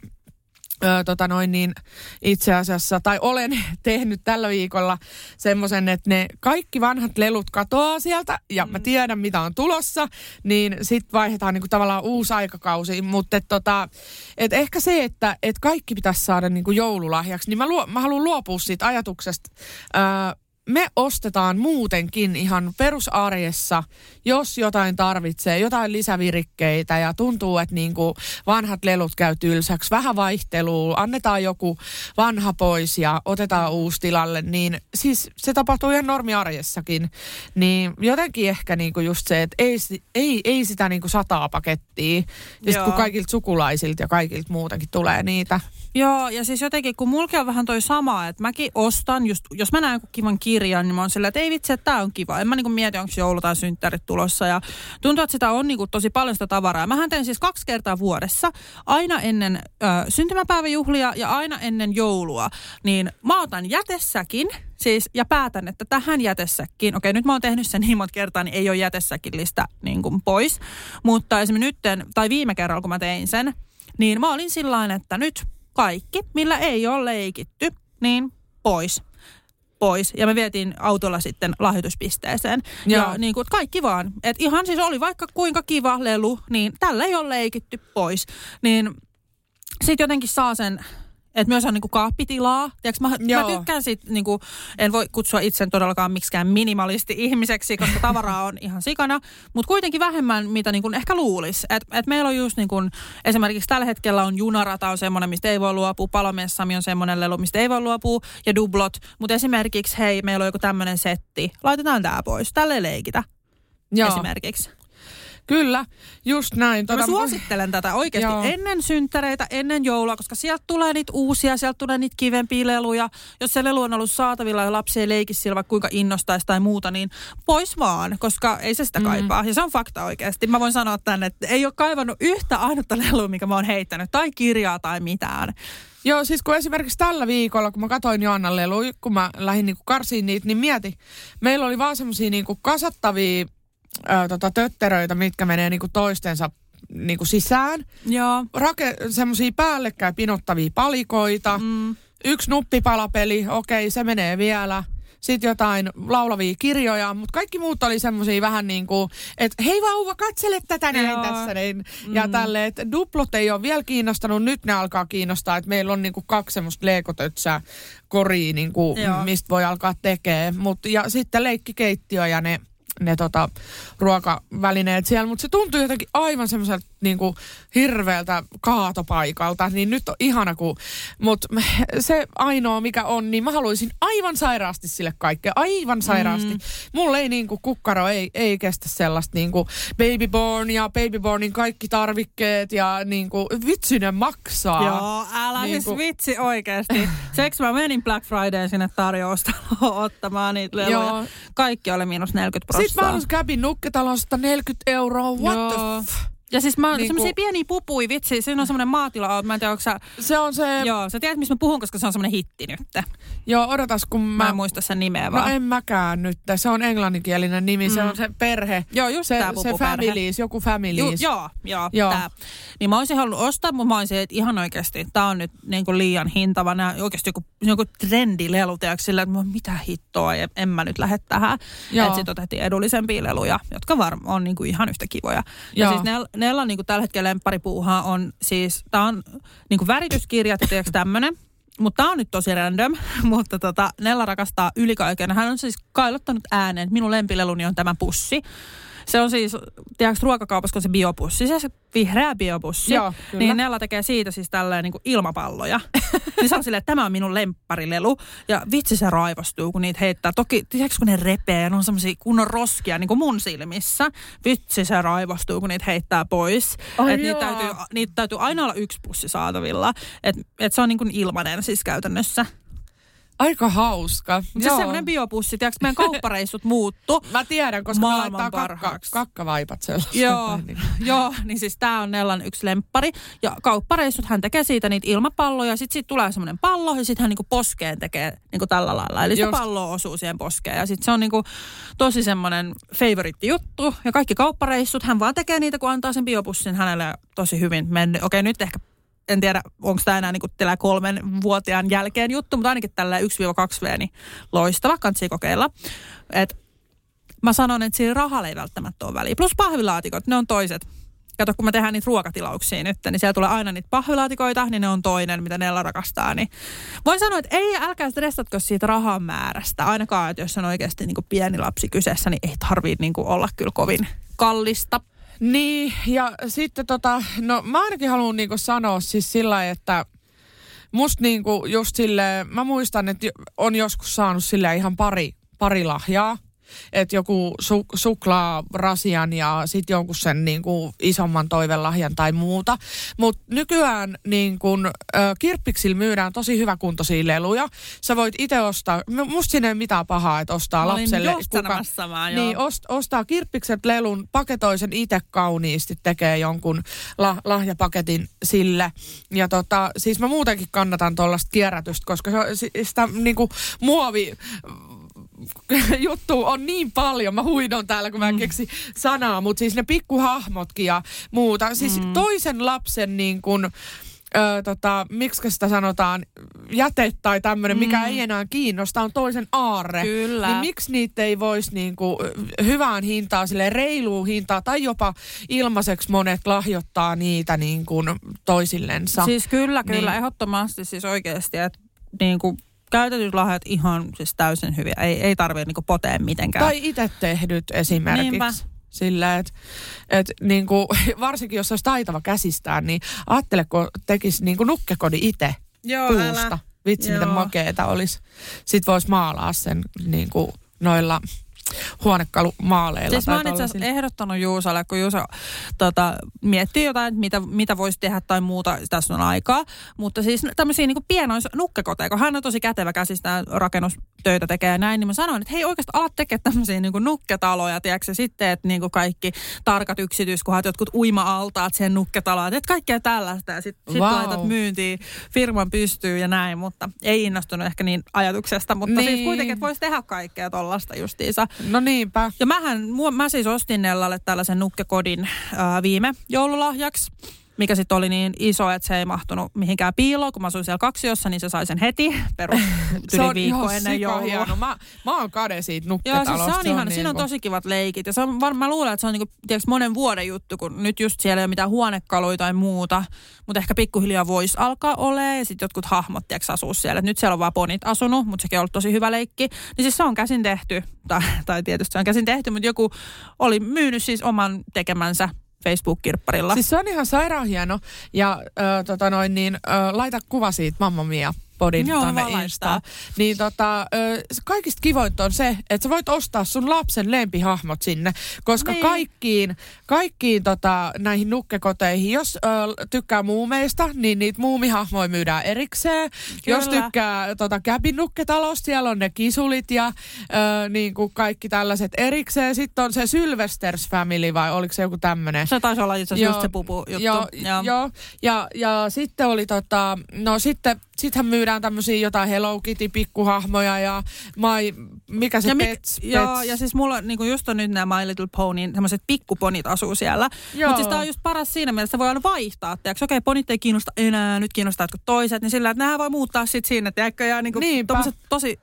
Speaker 2: Öö, tota noin niin itse asiassa, tai olen tehnyt tällä viikolla semmoisen, että ne kaikki vanhat lelut katoaa sieltä ja mä tiedän mitä on tulossa, niin sit vaihdetaan niinku tavallaan uusi aikakausi, mutta et tota, et ehkä se, että et kaikki pitäisi saada niinku joululahjaksi, niin mä, luo, mä haluan luopua siitä ajatuksesta. Öö, me ostetaan muutenkin ihan perusarjessa, jos jotain tarvitsee, jotain lisävirikkeitä ja tuntuu, että niinku vanhat lelut käy tylsäksi, vähän vaihtelua, annetaan joku vanha pois ja otetaan uusi tilalle, niin siis se tapahtuu ihan normiarjessakin. Niin jotenkin ehkä niinku just se, että ei, ei, ei sitä niinku sataa pakettia, ja kun kaikilta sukulaisilta ja kaikilta muutenkin tulee niitä.
Speaker 3: Joo, ja siis jotenkin, kun mulki on vähän toi sama, että mäkin ostan, just, jos mä näen kivan kirjan, niin mä oon sillä, että ei vitsi, että tää on kiva. En mä niin mieti, onko joulu tai synttärit tulossa. Ja tuntuu, että sitä on niin kuin tosi paljon sitä tavaraa. Mähän teen siis kaksi kertaa vuodessa, aina ennen ö, syntymäpäiväjuhlia ja aina ennen joulua. Niin mä otan jätessäkin, Siis, ja päätän, että tähän jätessäkin, okei nyt mä oon tehnyt sen niin monta kertaa, niin ei ole jätessäkillistä niin kuin pois. Mutta esimerkiksi nyt, tai viime kerralla kun mä tein sen, niin mä olin sillä että nyt kaikki, millä ei ole leikitty, niin pois pois. Ja me vietiin autolla sitten lahjoituspisteeseen. Joo. Ja niin kuin, kaikki vaan. Et ihan siis oli vaikka kuinka kiva lelu, niin tällä ei ole leikitty pois. Niin sitten jotenkin saa sen että myös on niinku kaappitilaa. Tiedätkö, mä, mä tykkään sit, niinku, en voi kutsua itsen todellakaan miksikään minimalisti ihmiseksi, koska tavaraa on ihan sikana, mutta kuitenkin vähemmän, mitä niinku ehkä luulisi. Et, et meillä on just niinku, esimerkiksi tällä hetkellä on junarata on semmoinen, mistä ei voi luopua, palomessami on semmoinen lelu, mistä ei voi luopua, ja dublot. Mutta esimerkiksi, hei, meillä on joku tämmöinen setti, laitetaan tämä pois, tälle leikitä. Joo. Esimerkiksi.
Speaker 2: Kyllä, just näin.
Speaker 3: Tota, mä suosittelen tätä oikeasti joo. ennen synttäreitä, ennen joulua, koska sieltä tulee niitä uusia, sieltä tulee niitä kivempiä leluja. Jos se lelu on ollut saatavilla ja lapsi ei leiki sillä vaikka kuinka innostaisi tai muuta, niin pois vaan, koska ei se sitä mm. kaipaa. Ja se on fakta oikeasti. Mä voin sanoa tänne, että ei ole kaivannut yhtä ainutta lelua, mikä mä oon heittänyt, tai kirjaa tai mitään.
Speaker 2: Joo, siis kun esimerkiksi tällä viikolla, kun mä katsoin Joannan leluja, kun mä lähdin niinku karsiin niitä, niin mieti, meillä oli vaan semmosia niinku kasattavia ö, tota, tötteröitä, mitkä menee niinku toistensa niinku sisään.
Speaker 3: Joo.
Speaker 2: Rake, semmosia päällekkäin pinottavia palikoita. Mm. Yksi nuppipalapeli, okei, se menee vielä. Sitten jotain laulavia kirjoja, mutta kaikki muut oli semmoisia vähän niin kuin, että hei vauva, katsele tätä näin Joo. tässä. Niin, mm. Ja tälle, että duplot ei ole vielä kiinnostanut, nyt ne alkaa kiinnostaa, että meillä on niin kuin kaksi semmoista leikotötsää koriin, niin kuin, mistä voi alkaa tekemään. Mut, ja sitten leikkikeittiö ja ne ne tota, ruokavälineet siellä, mutta se tuntui jotenkin aivan semmoiselta niin kuin hirveältä kaatopaikalta, niin nyt on ihana, kun, mutta se ainoa mikä on, niin mä haluaisin aivan sairaasti sille kaikkea, aivan sairaasti. Mm. Mulle ei niin kuin kukkaro ei, ei kestä sellaista niin kuin babyborn ja babybornin kaikki tarvikkeet ja niin kuin vitsi ne maksaa.
Speaker 3: Joo, älä niin siis kuin... vitsi oikeasti. Seks mä menin Black Friday sinne tarjoustaloon ottamaan niitä leluja. Joo. Kaikki oli miinus 40 prosenttia.
Speaker 2: Sitten mä haluaisin käpin nukketalosta 40 euroa, what Joo. the f-
Speaker 3: ja siis mä oon niin semmoisia pieniä pupui, vitsi, siinä on semmoinen maatila, mä en tiedä, onko sä...
Speaker 2: Se on se...
Speaker 3: Joo, sä tiedät, missä mä puhun, koska se on semmoinen hitti nyt.
Speaker 2: Joo, odotas, kun mä...
Speaker 3: Mä en muista sen nimeä vaan.
Speaker 2: No en mäkään nyt. Se on englanninkielinen nimi, mm. se on se perhe.
Speaker 3: Joo, just
Speaker 2: se,
Speaker 3: tää
Speaker 2: se families, joku families.
Speaker 3: Ju, joo, joo, joo. Tää. Niin mä olisin halunnut ostaa, mutta mä olisin, että ihan oikeasti, tää on nyt niin kuin liian hintava. Nää oikeasti joku, joku trendilelu, tiedätkö, sillä, että mitä hittoa, en, en mä nyt lähde tähän. Että sit otettiin edullisempia leluja, jotka varmaan on niin kuin ihan yhtä kivoja. Joo. Ja siis ne, ne on niin tällä hetkellä lempparipuuhaa on siis, tää on niinku värityskirjat, tämmönen. Mutta tämä on nyt tosi random, mutta tota, Nella rakastaa ylikaikena. Hän on siis kailottanut ääneen, että minun lempileluni on tämä pussi. Se on siis, tiedätkö, ruokakaupassa, kun se biopussi, se, vihreä biopussi. Joo, kyllä. Niin Nella tekee siitä siis tälleen niin kuin ilmapalloja. niin se on silleen, että tämä on minun lempparilelu. Ja vitsi se raivostuu, kun niitä heittää. Toki, tiedätkö, kun ne repee ja ne on semmoisia kunnon roskia niin kuin mun silmissä. Vitsi se raivostuu, kun niitä heittää pois. Ai että niitä täytyy, niitä täytyy aina olla yksi pussi saatavilla. Että et se on niin kuin ilmanen siis käytännössä.
Speaker 2: Aika hauska.
Speaker 3: Se on semmoinen biopussi, tiedätkö, meidän kauppareissut muuttu.
Speaker 2: Mä tiedän, koska me laittaa kakka, kakkavaipat sellaista.
Speaker 3: Joo, niin. joo, niin siis tää on Nellan yksi lemppari. Ja kauppareissut hän tekee siitä niitä ilmapalloja, sit siitä tulee semmoinen pallo ja sitten hän niinku poskeen tekee niinku tällä lailla. Eli Just. se pallo osuu siihen poskeen ja sitten se on niinku tosi semmoinen favorite juttu. Ja kaikki kauppareissut, hän vaan tekee niitä, kun antaa sen biopussin hänelle tosi hyvin mennyt. Okei, nyt ehkä en tiedä, onko tämä enää niinku kolmen vuotiaan jälkeen juttu, mutta ainakin tällä 1-2V, niin loistava, kansi kokeilla. Et mä sanon, että siinä rahalla ei välttämättä ole väliä. Plus pahvilaatikot, ne on toiset. Kato, kun me tehdään niitä ruokatilauksia nyt, niin siellä tulee aina niitä pahvilaatikoita, niin ne on toinen, mitä Nella rakastaa. Niin voin sanoa, että ei, älkää stressatko siitä rahan määrästä. Ainakaan, että jos on oikeasti niin pieni lapsi kyseessä, niin ei tarvitse niin olla kyllä kovin kallista.
Speaker 2: Niin, ja sitten tota, no mä ainakin haluan niinku sanoa siis sillä että musta niinku just sille, mä muistan, että on joskus saanut sille ihan pari, pari lahjaa. Että joku su, suklaarasian ja sitten jonkun sen niin kuin isomman toivelahjan tai muuta. Mutta nykyään niin kuin, ö, kirppiksillä myydään tosi hyväkuntoisia leluja. Sä voit itse ostaa, musta siinä ei ole mitään pahaa, että ostaa
Speaker 3: Mä
Speaker 2: lapselle.
Speaker 3: sanomassa vaan,
Speaker 2: niin, ost, ostaa kirppikset lelun, paketoi sen itse kauniisti, tekee jonkun la, lahjapaketin sille. Ja tota, siis mä muutenkin kannatan tuollaista kierrätystä, koska se, sitä niinku muovi juttu on niin paljon. Mä huidon täällä, kun mä en keksi sanaa, mutta siis ne pikkuhahmotkin ja muuta. Siis mm. toisen lapsen niin kuin, Öö, tota, miksi sitä sanotaan, jäte tai tämmöinen, mikä
Speaker 3: Mm.
Speaker 2: ei enää kiinnosta, on toisen aarre.
Speaker 3: Kyllä.
Speaker 2: Niin miksi niitä ei voisi niinku hyvään hintaan, sille reiluun hintaan tai jopa ilmaiseksi monet lahjoittaa niitä niinku toisillensa.
Speaker 3: Siis kyllä, kyllä,
Speaker 2: Niin.
Speaker 3: ehdottomasti siis oikeasti, että niin kuin käytetyt lahjat ihan siis täysin hyviä. Ei, ei tarvitse niin potea mitenkään.
Speaker 2: Tai itse tehdyt esimerkiksi.
Speaker 3: Niinpä.
Speaker 2: Sillä, että et, niinku, varsinkin jos olisi taitava käsistään, niin ajattele, kun tekisi niinku nukkekodi itse
Speaker 3: Joo,
Speaker 2: puusta. Vitsi, miten
Speaker 3: Joo.
Speaker 2: makeeta olisi. Sitten voisi maalaa sen niinku, noilla huonekalumaaleilla.
Speaker 3: Siis mä oon itse asiassa ehdottanut Juusalle, kun Juusa tota, miettii jotain, että mitä, mitä voisi tehdä tai muuta, tässä on aikaa. Mutta siis tämmöisiä niin pienois nukkekoteja, kun hän on tosi kätevä käsistään rakennustöitä tekee ja näin, niin mä sanoin, että hei oikeasti alat tekemään tämmöisiä niin nukketaloja, tiedätkö, sitten, että niin kaikki tarkat yksityiskohdat, jotkut uima-altaat sen nukketaloon, että kaikkea tällaista ja sitten sit
Speaker 2: Vau.
Speaker 3: laitat myyntiin, firman pystyy ja näin, mutta ei innostunut ehkä niin ajatuksesta, mutta niin. siis
Speaker 2: Niin.
Speaker 3: kuitenkin, että voisi tehdä kaikkea tollasta justiinsa.
Speaker 2: No niinpä.
Speaker 3: Ja mähän, mä siis ostin Nellalle tällaisen nukkekodin ää, viime joululahjaksi, mikä sitten oli niin iso, että se ei mahtunut mihinkään piiloon. Kun mä asuin siellä kaksiossa, niin se sai sen heti perus yli viikko
Speaker 2: joo,
Speaker 3: ennen joulua.
Speaker 2: hieno. Mä, mä oon kade siitä
Speaker 3: Joo,
Speaker 2: nukketalosta.
Speaker 3: siis se on ihan, siinä on
Speaker 2: niinku-
Speaker 3: tosi kivat leikit. Ja se on, var, mä luulen, että se on niinku, tiiäks, monen vuoden juttu, kun nyt just siellä ei ole mitään huonekaluja tai muuta. Mutta ehkä pikkuhiljaa voisi alkaa olemaan. Ja sitten jotkut hahmot, tiiäks, asuu siellä. Et nyt siellä on vaan ponit asunut, mutta sekin on ollut tosi hyvä leikki. Niin siis se on käsin tehty. Tai, tai tietysti se on käsin tehty, mutta joku oli myynyt siis oman tekemänsä Facebook-kirpparilla.
Speaker 2: Siis se on ihan sairaan hieno. Ja ö, tota noin, niin, ö, laita kuva siitä Mamma Mia podin
Speaker 3: Joo,
Speaker 2: tonne. Instaan. Niin tota, kaikista kivointa on se, että sä voit ostaa sun lapsen lempihahmot sinne, koska
Speaker 3: Niin.
Speaker 2: kaikkiin, kaikkiin tota, näihin nukkekoteihin, jos ö, tykkää muumeista, niin niitä muumihahmoja myydään erikseen.
Speaker 3: Kyllä.
Speaker 2: Jos tykkää tota, Käpin nukketalosta, siellä on ne kisulit ja ö, niin kuin kaikki tällaiset erikseen. Sitten on se Sylvesters Family vai oliko se joku tämmöinen?
Speaker 3: se taisi olla itse asiassa just se pupu juttu.
Speaker 2: Joo, joo. Ja, ja sitten oli tota, no sitten, sittenhän myydään tämmöisiä jotain Hello Kitty pikkuhahmoja ja my, mikä se
Speaker 3: ja, mik,
Speaker 2: Pets,
Speaker 3: joo,
Speaker 2: Pets.
Speaker 3: ja siis mulla niinku just on nyt nämä My Little Ponyn semmoiset pikkuponit asuu siellä. Mutta siis tää on just paras siinä mielessä, että voi aina vaihtaa. Tiedätkö, okei, ponit ei kiinnosta enää, nyt kiinnostaa jotkut toiset, niin sillä, että nämä voi muuttaa sit siinä, tiedätkö, ja niinku tommoset tosi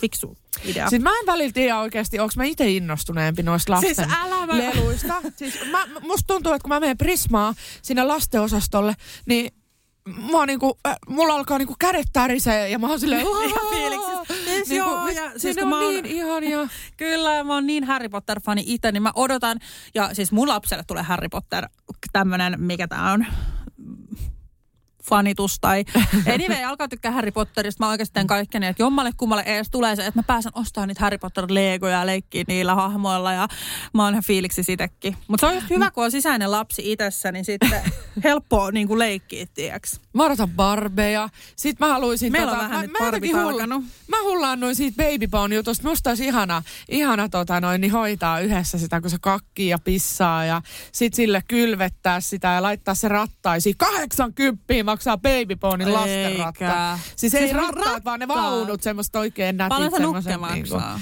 Speaker 3: fiksu idea.
Speaker 2: Siis mä en välillä tiedä oikeasti, onko mä itse innostuneempi noista lasten
Speaker 3: Siis älä mä-
Speaker 2: leluista. Siis mä, musta tuntuu, että kun mä menen Prismaa sinne lastenosastolle, niin mua niinku, äh, mulla alkaa niinku kädet tärisee ja mä oon silleen...
Speaker 3: Ihan fiiliksissä. Siis joo, ja siis
Speaker 2: siis
Speaker 3: kun
Speaker 2: on
Speaker 3: mä oon-
Speaker 2: niin ihania.
Speaker 3: Kyllä, mä oon niin Harry Potter-fani itse, niin mä odotan, ja siis mun lapselle tulee Harry Potter, tämmönen, mikä tää on, fanitus tai anyway, alkaa tykkää Harry Potterista. Mä oikeasti teen kaikkeni, että jommalle kummalle edes tulee se, että mä pääsen ostamaan niitä Harry Potter-legoja ja leikkiä niillä hahmoilla ja mä oon ihan fiiliksi sitäkin. Mutta se on just hyvä, kun on sisäinen lapsi itsessä, niin sitten helppo niin kuin leikkiä, tiiäks.
Speaker 2: Mä odotan barbeja. Sitten mä haluaisin...
Speaker 3: Meillä on
Speaker 2: tota,
Speaker 3: vähän
Speaker 2: mä,
Speaker 3: nyt
Speaker 2: mä. Mä hullaannuin siitä Baby Bone jutusta. Musta olisi ihana, ihana tota noin, niin hoitaa yhdessä sitä, kun se kakkii ja pissaa. Ja sit sille kylvettää sitä ja laittaa se rattaisiin. 80 maksaa Baby Bonein lastenratta.
Speaker 3: Eikä.
Speaker 2: Siis ei
Speaker 3: Siis
Speaker 2: rattaat,
Speaker 3: rattaat.
Speaker 2: vaan ne vaunut, semmoista oikein nätit.
Speaker 3: Paljon se nukke maksaa?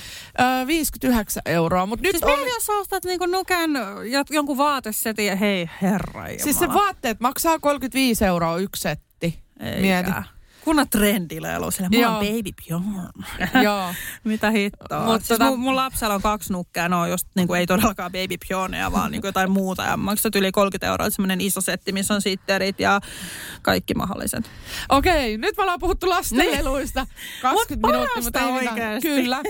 Speaker 2: Ö, 59 euroa, mutta nyt
Speaker 3: Siis mieti, jos ostat niinku nuken jot- jonkun vaatesetin ja hei, herra
Speaker 2: Siis se vaatteet maksaa 35 euroa yksi setti. Mieti.
Speaker 3: Kunnan trendilelu sille. Mä oon
Speaker 2: Joo.
Speaker 3: baby Bjorn.
Speaker 2: Joo.
Speaker 3: Mitä hittoa.
Speaker 2: Mut
Speaker 3: Mut siis
Speaker 2: tota-
Speaker 3: mun, mun, lapsella on kaksi nukkea, ne on just niinku, ei todellakaan baby Bjornia, vaan niinku jotain muuta. Ja maksat yli 30 euroa, semmoinen iso setti, missä on sitterit ja kaikki mahdolliset.
Speaker 2: Okei, nyt me ollaan puhuttu lastenleluista. 20
Speaker 3: Mut
Speaker 2: minuuttia, mutta ei
Speaker 3: oikeesti.
Speaker 2: Kyllä.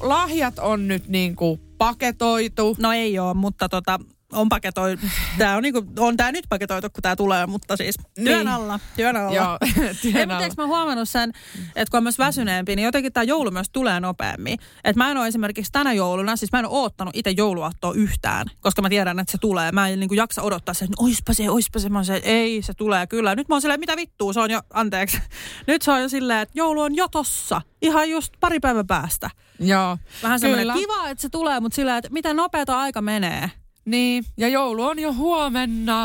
Speaker 2: Lahjat on nyt niinku paketoitu.
Speaker 3: No ei ole, mutta tota, on paketoi, tää on niinku, on tää nyt paketoitu, kun tää tulee, mutta siis työn
Speaker 2: Niin.
Speaker 3: alla, työn alla.
Speaker 2: Joo, työn
Speaker 3: mutta
Speaker 2: alla.
Speaker 3: mä huomannut sen, että kun on myös väsyneempi, niin jotenkin tämä joulu myös tulee nopeammin. Että mä en ole esimerkiksi tänä jouluna, siis mä en ole oottanut itse jouluaattoa yhtään, koska mä tiedän, että se tulee. Mä en niin kuin jaksa odottaa sen, että oispa se, oispa se. Mä oon se, ei, se tulee kyllä. Nyt mä oon silleen, mitä vittua, se on jo, anteeksi. Nyt se on jo silleen, että joulu on jo tossa. Ihan just pari päivän päästä.
Speaker 2: Joo,
Speaker 3: Vähän semmoinen kiva, että se tulee, mutta silleen, että miten nopeata aika menee.
Speaker 2: Niin, ja joulu on jo huomenna.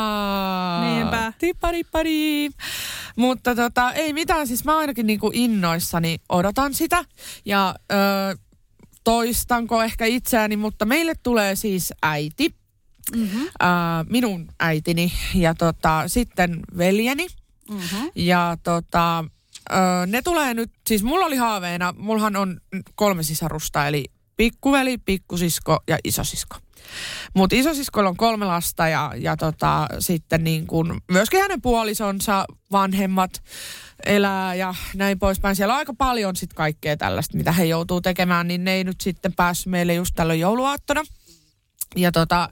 Speaker 3: Niinpä.
Speaker 2: Tipparippari. Mutta tota, ei mitään, siis mä ainakin niinku innoissani odotan sitä. Ja ö, toistanko ehkä itseäni, mutta meille tulee siis äiti.
Speaker 3: Mm-hmm.
Speaker 2: Ö, minun äitini ja tota, sitten veljeni.
Speaker 3: Mm-hmm.
Speaker 2: Ja tota, ö, ne tulee nyt, siis mulla oli haaveena, mullahan on kolme sisarusta, eli pikkuveli, pikkusisko ja isosisko. Mutta isosiskolla on kolme lasta ja, ja tota, sitten niin kun myöskin hänen puolisonsa vanhemmat elää ja näin poispäin. Siellä on aika paljon sitten kaikkea tällaista, mitä he joutuu tekemään, niin ne ei nyt sitten päässyt meille just tällöin jouluaattona. Ja tota,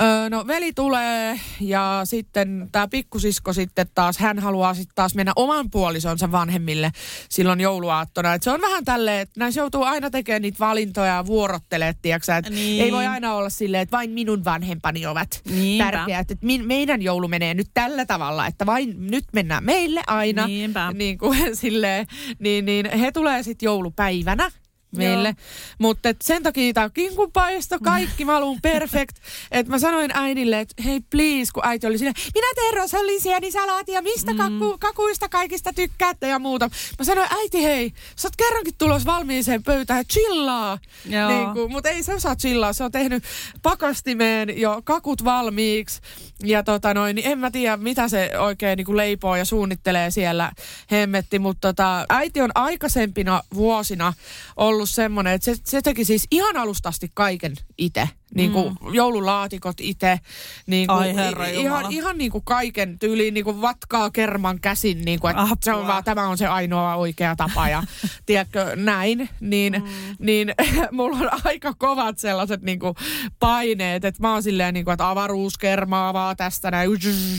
Speaker 2: Öö, no veli tulee ja sitten tämä pikkusisko sitten taas, hän haluaa sitten taas mennä oman puolisonsa vanhemmille silloin jouluaattona. Et se on vähän tälleen, että näissä joutuu aina tekemään niitä valintoja ja vuorottelee, tiiäksä, että
Speaker 3: Niin.
Speaker 2: ei voi aina olla silleen, että vain minun vanhempani ovat
Speaker 3: Niinpä.
Speaker 2: tärkeät. Että min, meidän joulu menee nyt tällä tavalla, että vain nyt mennään meille aina.
Speaker 3: Niinpä.
Speaker 2: Niin kuin silleen, niin, niin he tulee sitten joulupäivänä meille. Mutta sen takia tämä kinkupaisto, kaikki mä haluan perfect. Että mä sanoin äidille, että hei please, kun äiti oli siinä, minä teen rosallisia salaatia, mistä mm. kaku, kakuista kaikista tykkäätte ja muuta. Mä sanoin, äiti hei, sä oot kerrankin tulos valmiiseen pöytään, chillaa.
Speaker 3: Joo.
Speaker 2: Niin kuin, mutta ei se osaa chillaa, se on tehnyt pakastimeen jo kakut valmiiksi. Ja tota noin, niin en mä tiedä, mitä se oikein niin kuin leipoo ja suunnittelee siellä hemmetti. Mutta tota, äiti on aikaisempina vuosina ollut semmoinen, että se, se teki siis ihan alusta asti kaiken itse. Niin kuin mm. joululaatikot itse. Niin kuin,
Speaker 3: Ai herra
Speaker 2: ihan,
Speaker 3: jumala.
Speaker 2: ihan niin kuin kaiken tyyliin niin kuin vatkaa kerman käsin. Niin kuin, että se on vaan, tämä on se ainoa oikea tapa ja tiedätkö, näin. Niin, mm. niin mulla on aika kovat sellaiset niin kuin paineet, että mä oon silleen niin kuin, että avaruuskermaa vaan tästä näin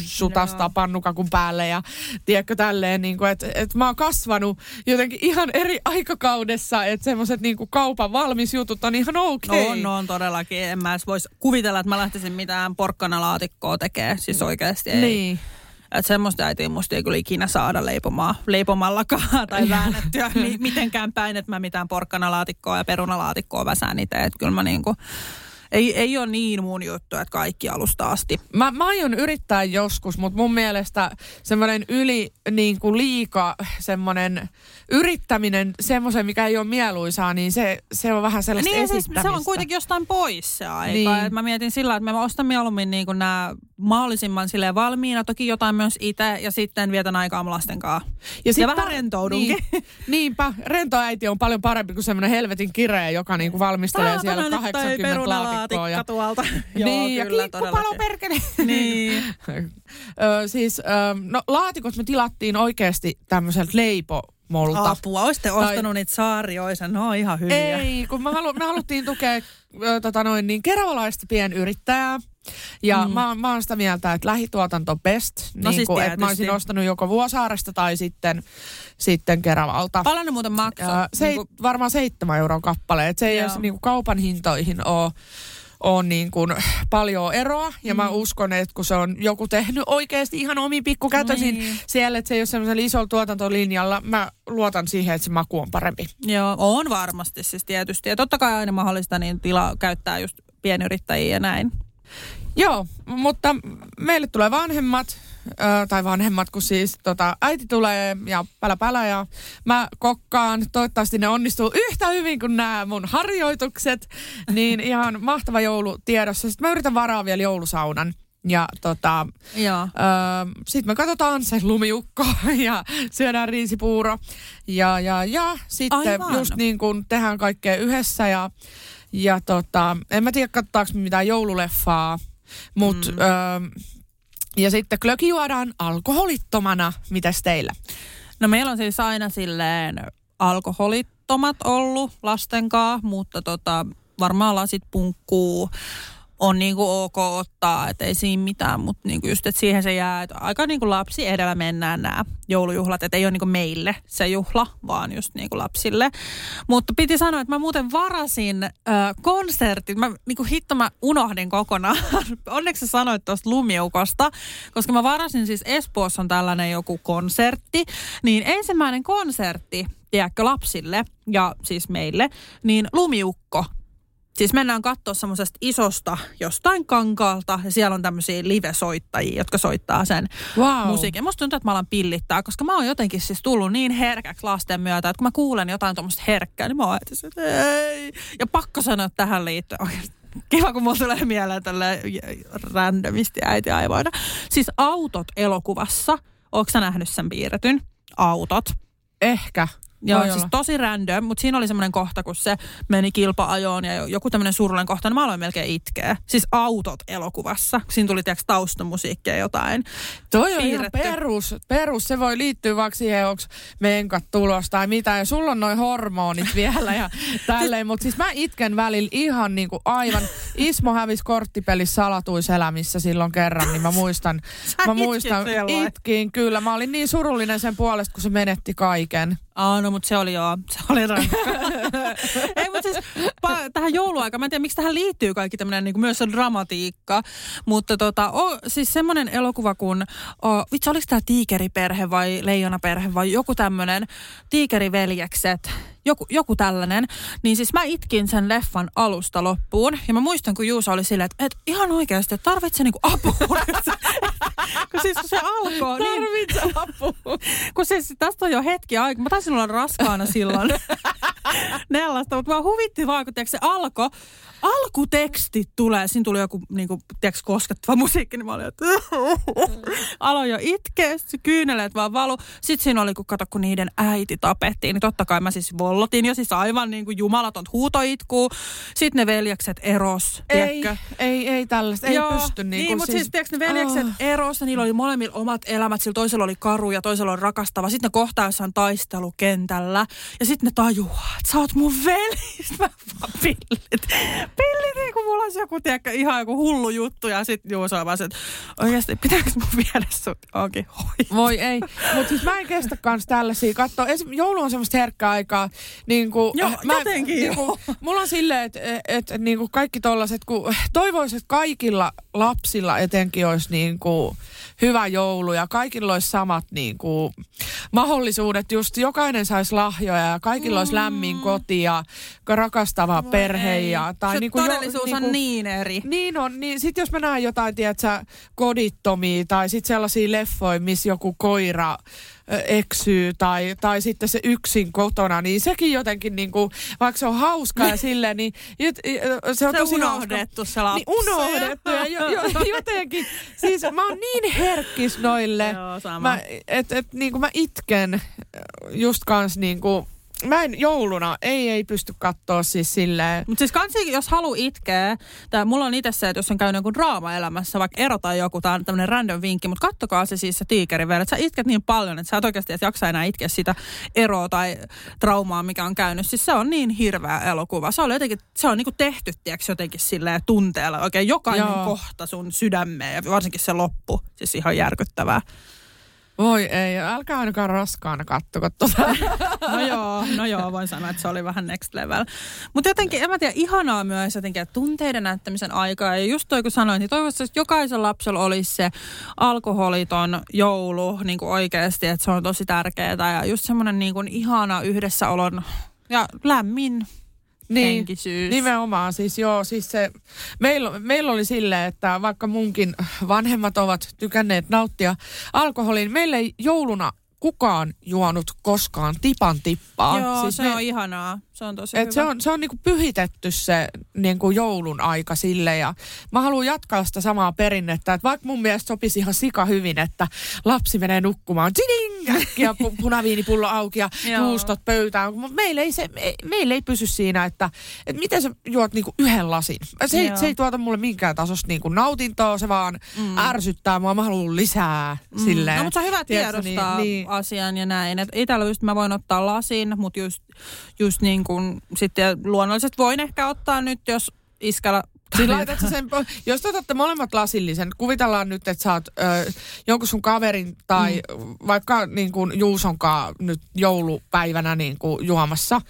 Speaker 2: sutasta
Speaker 3: Joo.
Speaker 2: pannukakun päälle ja tiedätkö tälleen, niin kuin, että, että mä oon kasvanut jotenkin ihan eri aikakaudessa, että semmoiset niin kuin kaupan valmisjutut on ihan okei.
Speaker 3: Okay. On, on todellakin. En mä edes vois kuvitella, että mä lähtisin mitään porkkanalaatikkoa tekemään. Siis oikeasti ei.
Speaker 2: Niin.
Speaker 3: Että semmoista äitiä musta ei kyllä ikinä saada leipomaan, leipomallakaan tai väännettyä mi- mitenkään päin, että mä mitään porkkanalaatikkoa ja perunalaatikkoa väsään itse. Että kyllä mä niinku, ei, ei ole niin mun juttu, että kaikki alusta asti.
Speaker 2: Mä, mä aion yrittää joskus, mutta mun mielestä semmoinen yli niin kuin liika semmoinen yrittäminen, semmoisen, mikä ei ole mieluisaa, niin se, se on vähän sellaista
Speaker 3: Niin ja siis
Speaker 2: esittämistä.
Speaker 3: se on kuitenkin jostain pois se aika.
Speaker 2: Niin.
Speaker 3: Mä mietin sillä, että mä ostan mieluummin niin nämä mahdollisimman silleen valmiina, toki jotain myös itse ja sitten vietän aikaa mun lasten kanssa. Ja,
Speaker 2: sit
Speaker 3: ja vähän rentoudunkin.
Speaker 2: Niin, niinpä, rento äiti on paljon parempi kuin semmoinen helvetin kireä, joka niinku valmistelee siellä
Speaker 3: nyt toi
Speaker 2: 80 laatikkoa. Ja,
Speaker 3: tuolta.
Speaker 2: niin, ja
Speaker 3: kyllä,
Speaker 2: kiikkupalo
Speaker 3: todellakin.
Speaker 2: perkele.
Speaker 3: Niin.
Speaker 2: Ö, siis, ö, no laatikot me tilattiin oikeasti tämmöiseltä leipomolta.
Speaker 3: Apua, olisitte
Speaker 2: Tai-
Speaker 3: ostanut niitä saarioisa, no ihan hyviä.
Speaker 2: Ei, kun me, halu, me haluttiin tukea ö, tota noin, niin keravalaista pienyrittäjää. Ja mm. mä, oon- mä oon sitä mieltä, että lähituotanto best.
Speaker 3: No
Speaker 2: niin
Speaker 3: siis
Speaker 2: kuin, että mä olisin ostanut joko Vuosaaresta tai sitten, sitten Keravalta.
Speaker 3: Paljon ne muuten maksaa?
Speaker 2: Ja se
Speaker 3: Niinku-
Speaker 2: varmaan seitsemän euroa kappale. Et se ei edes niinku kaupan hintoihin ole on niin kuin paljon eroa. Ja mm. mä uskon, että kun se on joku tehnyt oikeasti ihan omin pikkukätösin
Speaker 3: Niin.
Speaker 2: siellä, että se ei ole semmoisella isolla tuotantolinjalla, mä luotan siihen, että se maku on parempi.
Speaker 3: Joo, on varmasti siis tietysti. Ja totta kai aina mahdollista niin tila käyttää just pienyrittäjiä ja näin.
Speaker 2: Joo, mutta meille tulee vanhemmat, ö, tai vanhemmat, kun siis tota, äiti tulee ja pälä pälä ja mä kokkaan. Toivottavasti ne onnistuu yhtä hyvin kuin nämä mun harjoitukset. Niin ihan mahtava joulu tiedossa. Sitten mä yritän varaa vielä joulusaunan. Ja tota, sitten me katsotaan se lumiukko ja syödään riisipuuro. Ja, ja, ja sitten
Speaker 3: Aivan.
Speaker 2: just niin kuin tehdään kaikkea yhdessä. Ja, ja tota, en mä tiedä, katsotaanko me mitään joululeffaa. Mut, mm. öö, ja sitten klöki juodaan alkoholittomana. Mitäs teillä?
Speaker 3: No meillä on siis aina silleen alkoholittomat ollut lastenkaa, mutta tota, varmaan lasit punkkuu on niinku ok ottaa, että ei siinä mitään, mutta niinku just, että siihen se jää, että aika niinku lapsi edellä mennään nämä joulujuhlat, että ei ole niinku meille se juhla, vaan just niinku lapsille. Mutta piti sanoa, että mä muuten varasin äh, konsertin, mä niinku hitto mä unohdin kokonaan, onneksi sanoit tuosta lumiukosta, koska mä varasin siis Espoossa on tällainen joku konsertti, niin ensimmäinen konsertti, tiedätkö, lapsille ja siis meille, niin lumiukko Siis mennään katsoa semmoisesta isosta jostain kankaalta ja siellä on tämmöisiä live-soittajia, jotka soittaa sen
Speaker 2: Wow.
Speaker 3: musiikin. Musta tuntuu, että mä alan pillittää, koska mä oon jotenkin siis tullut niin herkäksi lasten myötä, että kun mä kuulen jotain tuommoista herkkää, niin mä oon, että ei. Ja pakko sanoa tähän liittyen, oikeasti Kiva, kun mulla tulee mieleen tälle randomisti äiti aivoina. Siis autot elokuvassa. Ootko sä nähnyt sen piirretyn? Autot.
Speaker 2: Ehkä.
Speaker 3: Joo,
Speaker 2: Voi
Speaker 3: siis
Speaker 2: olla.
Speaker 3: tosi random, mutta siinä oli semmoinen kohta, kun se meni kilpa-ajoon ja joku tämmöinen surullinen kohta, niin mä aloin melkein itkeä. Siis autot elokuvassa. Siinä tuli tiiäks taustamusiikkia jotain.
Speaker 2: Toi on ihan perus, perus. Se voi liittyä vaikka siihen, onko menkat tulos tai mitä. Ja sulla on noin hormonit vielä ja tälleen. Mutta siis mä itken välillä ihan niinku aivan. Ismo hävisi korttipelissä salatuiselämissä silloin kerran, niin mä muistan.
Speaker 3: Sä
Speaker 2: Mä muistan,
Speaker 3: vai?
Speaker 2: itkin kyllä. Mä olin niin surullinen sen puolesta, kun se menetti kaiken.
Speaker 3: Aa, no mutta se oli joo, se oli rankka. Ei, mutta siis pa- tähän jouluaikaan, mä en tiedä miksi tähän liittyy kaikki tämmöinen niin myös dramatiikka, mutta tota, o, siis semmoinen elokuva kuin, o, vitsi oliko tämä tiikeriperhe vai leijonaperhe vai joku tämmöinen, tiikeriveljekset, joku, joku tällainen, niin siis mä itkin sen leffan alusta loppuun. Ja mä muistan, kun Juusa oli silleen, että, että ihan oikeasti, että tarvitsee niinku apua. kun siis kun se alkoi, niin
Speaker 2: Tarvitse apua.
Speaker 3: kun siis tästä on jo hetki aikaa. Mä taisin olla raskaana silloin Nellasta, mutta mä huvitti vaan, kun tiiäks, se alkoi. Alkuteksti tulee, siinä tuli joku niinku, tiiäks, koskettava musiikki, niin mä olin, että aloin jo itkeä, kyyneleet vaan valu. Sitten siinä oli, kun kato, kun niiden äiti tapettiin, niin totta kai mä siis vollotin jo siis aivan niin kuin jumalaton huutoitku. Sitten ne veljekset eros,
Speaker 2: Ei,
Speaker 3: tiedätkö?
Speaker 2: ei, ei tällaista. Ei
Speaker 3: Joo,
Speaker 2: pysty. Niin,
Speaker 3: niin mutta siis, tiedätkö, ne veljekset oh. erossa, niillä oli molemmilla omat elämät, sillä toisella oli karu ja toisella oli rakastava. Sitten ne kohtaa jossain taistelukentällä ja sitten ne tajuaa, että sä oot mun veli. Mä vaan pillit. Pillit, niin kuin mulla olisi joku, tiedätkö, ihan joku hullu juttu ja sitten juu, se on vaan se, että oikeasti pitääkö mun viedä sut onkin hoi.
Speaker 2: Voi ei. Mutta siis mä en kestä kans tällaisia. Katso, joulu on semmoista herkkää aikaa. Niin kuin,
Speaker 3: Joo, jotenkin
Speaker 2: niin kuin, Mulla on silleen, että et, et, niin kuin kaikki tollaset, kun toivoisin, että kaikilla lapsilla etenkin olisi niin kuin hyvä joulu ja kaikilla olisi samat niin kuin, mahdollisuudet. Just jokainen saisi lahjoja ja kaikilla olisi lämmin koti ja rakastava perhe. Ja, tai
Speaker 3: se
Speaker 2: niin kuin,
Speaker 3: todellisuus on niin eri.
Speaker 2: niin on, niin sit jos mä näen jotain, tiedätkö, kodittomia tai sit sellaisia leffoja, missä joku koira eksyy tai, tai sitten se yksin kotona, niin sekin jotenkin niinku, vaikka se on hauskaa ja silleen, niin jot, se on
Speaker 3: Se
Speaker 2: tosi
Speaker 3: unohdettu se lapsi.
Speaker 2: Niin unohdettu ja jo, jo, jotenkin, siis mä oon niin herkkis noille, mä, et, et, niinku mä itken just kans niinku, mä en jouluna, ei ei pysty kattoo siis silleen,
Speaker 3: Mutta siis kansi, jos halu itkeä, tää, mulla on itse se, että jos on käynyt joku draama elämässä, vaikka ero tai joku, tämä on tämmöinen random vinkki, mutta kattokaa se siis se tiikeri vielä, että sä itket niin paljon, että sä et oikeasti edes jaksa enää itkeä sitä eroa tai traumaa, mikä on käynyt. Siis se on niin hirveä elokuva. Se on jotenkin, se on niinku tehty, tiedätkö, jotenkin silleen tunteella. Oikein jokainen
Speaker 2: Joo.
Speaker 3: kohta sun sydämeen ja varsinkin se loppu. Siis ihan järkyttävää.
Speaker 2: Voi ei, älkää ainakaan raskaana kattoko tuota.
Speaker 3: No joo, no joo, voin sanoa, että se oli vähän next level. Mutta jotenkin, en mä tiedä, ihanaa myös jotenkin, että tunteiden näyttämisen aikaa. Ja just toi kun sanoin, niin toivottavasti että jokaisella lapsella olisi se alkoholiton joulu niin kuin oikeasti, että se on tosi tärkeää. Ja just semmoinen niin kuin ihana yhdessäolon ja lämmin henkisyys.
Speaker 2: Nimenomaan, siis joo, siis se, meillä, meillä oli silleen, että vaikka munkin vanhemmat ovat tykänneet nauttia alkoholin, meillä ei jouluna kukaan juonut koskaan tipan tippaa.
Speaker 3: Joo,
Speaker 2: siis
Speaker 3: se
Speaker 2: me-
Speaker 3: on ihanaa. Se on tosi
Speaker 2: et
Speaker 3: hyvä.
Speaker 2: se on, se on niinku pyhitetty se niinku joulun aika sille ja mä haluan jatkaa sitä samaa perinnettä, että vaikka mun mielestä sopisi ihan sika hyvin, että lapsi menee nukkumaan, tiding, pu- punaviinipullo auki ja juustot pöytään, mutta meillä ei, se, me, meillä ei pysy siinä, että, että miten sä juot niinku yhden lasin. Se ei, se ei tuota mulle minkään tasosta niinku nautintoa, se vaan mm. ärsyttää mua, mä haluan lisää mm. silleen.
Speaker 3: No, mutta se on hyvä tiedostaa
Speaker 2: niin- niin.
Speaker 3: asian ja näin. Et itellä just mä voin ottaa lasin, mutta just, just niin kuin sitten luonnollisesti voin ehkä ottaa nyt, jos iskällä
Speaker 2: Siis laitat sen, jos te otatte molemmat lasillisen, kuvitellaan nyt, että sä oot ö, jonkun sun kaverin tai mm. vaikka niin kuin Juusonkaan nyt joulupäivänä niin kuin juomassa,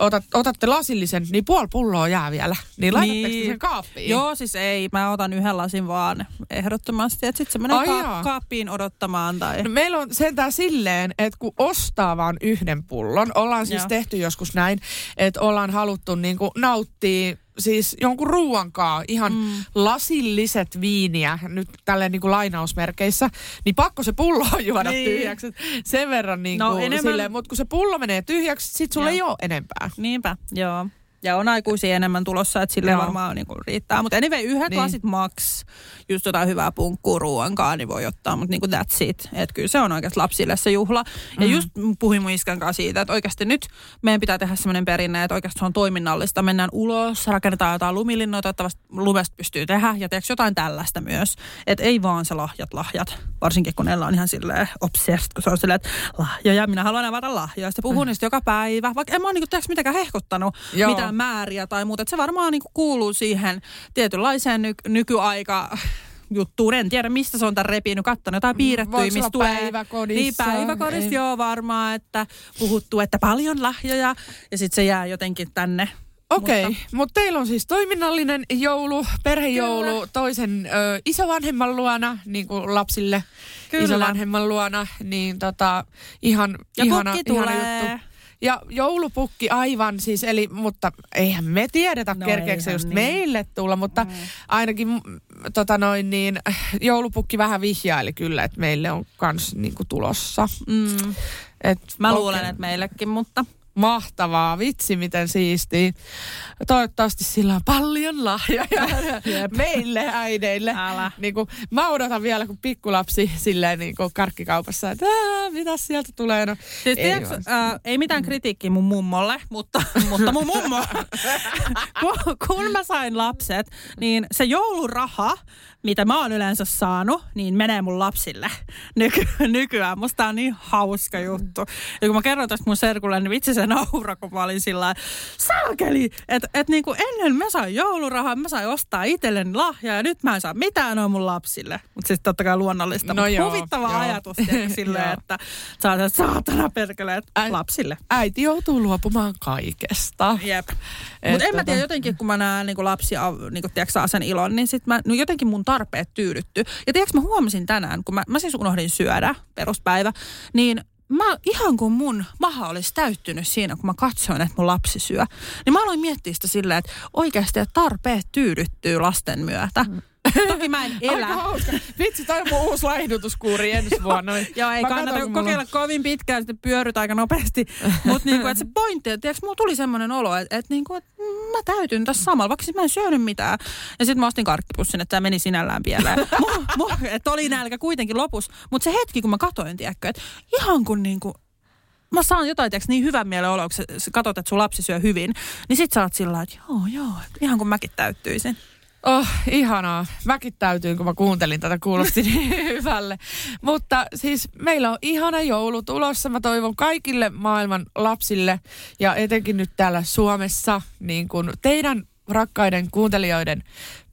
Speaker 2: otat, otatte lasillisen, niin puoli pulloa jää vielä. Niin laitatteko niin. sen kaappiin?
Speaker 3: Joo, siis ei. Mä otan yhden lasin vaan ehdottomasti. Että sit se menee ka- kaappiin odottamaan. Tai...
Speaker 2: No, meillä on sentään silleen, että kun ostaa vaan yhden pullon, ollaan siis Joo. tehty joskus näin, että ollaan haluttu niin kuin nauttia siis jonkun ruuankaa, ihan mm. lasilliset viiniä, nyt tälleen niin kuin lainausmerkeissä, niin pakko se pullo juoda niin. tyhjäksi. Sen verran niin kuin no, enemmän... silleen, mutta kun se pullo menee tyhjäksi, sit sulla ei ole enempää.
Speaker 3: Niinpä, joo. Ja on aikuisia enemmän tulossa, että sille Joo. varmaan niin kuin riittää. Mutta anyway, yhden niin. lasit max, just jotain hyvää punkkuu ruoankaan, niin voi ottaa, mutta niin kuin that's it. Että kyllä se on oikeasti lapsille se juhla. Ja mm. just puhuin mun iskän kanssa siitä, että oikeasti nyt meidän pitää tehdä semmoinen perinne, että oikeasti se on toiminnallista. Mennään ulos, rakennetaan jotain lumilinnoja, toivottavasti lumesta pystyy tehdä ja teeksi jotain tällaista myös. Että ei vaan se lahjat, lahjat. Varsinkin kun Ella on ihan silleen obsessed, kun se on silleen, että lahjoja, minä haluan avata lahjoja. Sitten puhun mm. niistä joka päivä, vaikka en mä ole niin kuin, mitenkään hehkuttanut Joo. mitään määriä tai muuta. Että se varmaan niin kuuluu siihen tietynlaiseen ny- nykyaika juttuun. En tiedä, mistä se on tämän repinyt. Kattonut jotain piirrettyä, mistä tulee.
Speaker 2: päiväkodissa.
Speaker 3: Niin, päiväkodissa, ei. joo varmaan, että puhuttu, että paljon lahjoja. Ja sitten se jää jotenkin tänne
Speaker 2: Okei, okay, mutta... mutta teillä on siis toiminnallinen joulu, perhejoulu Kyllä. toisen ö, isovanhemman luona, niin kuin lapsille Kyllä. isovanhemman luona, niin tota, ihan,
Speaker 3: ja
Speaker 2: ihana,
Speaker 3: ihana
Speaker 2: juttu. Ja joulupukki aivan siis, eli, mutta eihän me tiedetä, no kerkeekö just niin. meille tulla, mutta mm. ainakin tota noin niin, joulupukki vähän vihjaili kyllä, että meille on kans niinku tulossa.
Speaker 3: Mm. Et, Mä okay. luulen, että meillekin, mutta
Speaker 2: mahtavaa. Vitsi, miten siistiä. Toivottavasti sillä on paljon lahjoja meille äideille. Älä. Niin kuin, mä odotan vielä, kun pikkulapsi silleen niin kuin karkkikaupassa, että mitä sieltä tulee. No,
Speaker 3: siis, ei, tiiäks, äh, ei mitään kritiikkiä mun mummolle, mutta, mutta mun mummo, kun, kun mä sain lapset, niin se jouluraha, mitä mä oon yleensä saanut, niin menee mun lapsille Nyky- nykyään. Musta on niin hauska juttu. Ja kun mä kerron tästä mun serkulle, niin vitsi se naura, kun mä olin sillä saakeli, että et niinku ennen mä sain joulurahaa, mä sain ostaa itselleni lahjaa ja nyt mä en saa mitään on mun lapsille. Mutta siis totta kai luonnollista, no mutta joo, huvittava joo. ajatus silleen, että sä saatana perkeleet lapsille.
Speaker 2: Äiti joutuu luopumaan kaikesta.
Speaker 3: Jep. Mutta en mä tiedä, jotenkin kun mä näen niin lapsia, niin kuin, tiedätkö, saa sen ilon, niin sit mä, no jotenkin mun tarpeet tyydytty. Ja tiedätkö, mä huomasin tänään, kun mä, mä siis unohdin syödä peruspäivä, niin mä ihan kuin mun maha olisi täyttynyt siinä, kun mä katsoin, että mun lapsi syö. Niin mä aloin miettiä sitä silleen, että oikeasti että tarpeet tyydyttyy lasten myötä. Mm. Toki mä en elä.
Speaker 2: Aika hauska. Vitsi, toi on mun uusi laihdutuskuuri ensi vuonna.
Speaker 3: Joo, ei mä kannata katon, kokeilla mulla... kovin pitkään, sitten pyöryt aika nopeasti. Mutta niinku, että se pointti, että mulla tuli semmoinen olo, että et, niinku, et mä täytyn tässä samalla, vaikka siis mä en syönyt mitään. Ja sitten mä ostin karkkipussin, että tämä meni sinällään pieleen. että oli nälkä kuitenkin lopussa. Mutta se hetki, kun mä katoin, tiedätkö, että ihan kun niinku, mä saan jotain tiiäks, niin hyvän mielen olo, kun sä katsot, että sun lapsi syö hyvin, niin sit sä oot sillä että joo, joo, ihan kun mäkin täyttyisin.
Speaker 2: Oh, ihanaa. Mäkin täytyy, kun mä kuuntelin tätä, kuulosti niin hyvälle. Mutta siis meillä on ihana joulu tulossa. Mä toivon kaikille maailman lapsille ja etenkin nyt täällä Suomessa niin kuin teidän rakkaiden kuuntelijoiden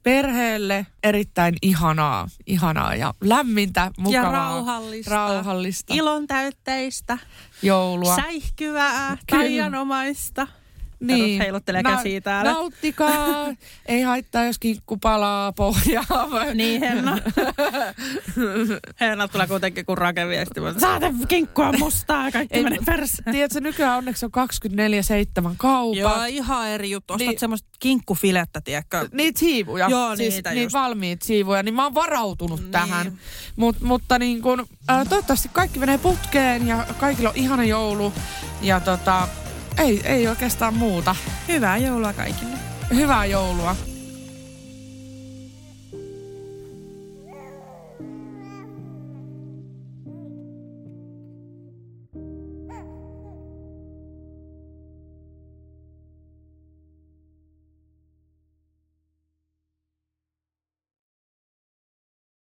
Speaker 2: perheelle erittäin ihanaa, ihanaa ja lämmintä, mukavaa.
Speaker 3: Ja rauhallista.
Speaker 2: Rauhallista.
Speaker 3: Ilon täytteistä.
Speaker 2: Joulua.
Speaker 3: Säihkyvää, taianomaista. Niin. heiluttelee Na- käsiä täällä.
Speaker 2: Nauttikaa. Ei haittaa, jos kinkku palaa pohjaa.
Speaker 3: niin, Henna. Henna tulee kuitenkin kuin rakeviesti. Saate kinkkua mustaa, kaikki Ei, menee perässä.
Speaker 2: Tiedätkö, nykyään onneksi on 24-7 kaupat.
Speaker 3: Joo, ihan eri juttu. Ostat niin, semmoista kinkkufilettä, tiedätkö?
Speaker 2: Niitä siivuja. Joo, siis niitä Niitä valmiit siivuja. Niin mä oon varautunut niin. tähän. Mut, mutta niin kun, äh, toivottavasti kaikki menee putkeen ja kaikilla on ihana joulu. Ja tota, ei, ei oikeastaan muuta.
Speaker 3: Hyvää joulua kaikille.
Speaker 2: Hyvää joulua.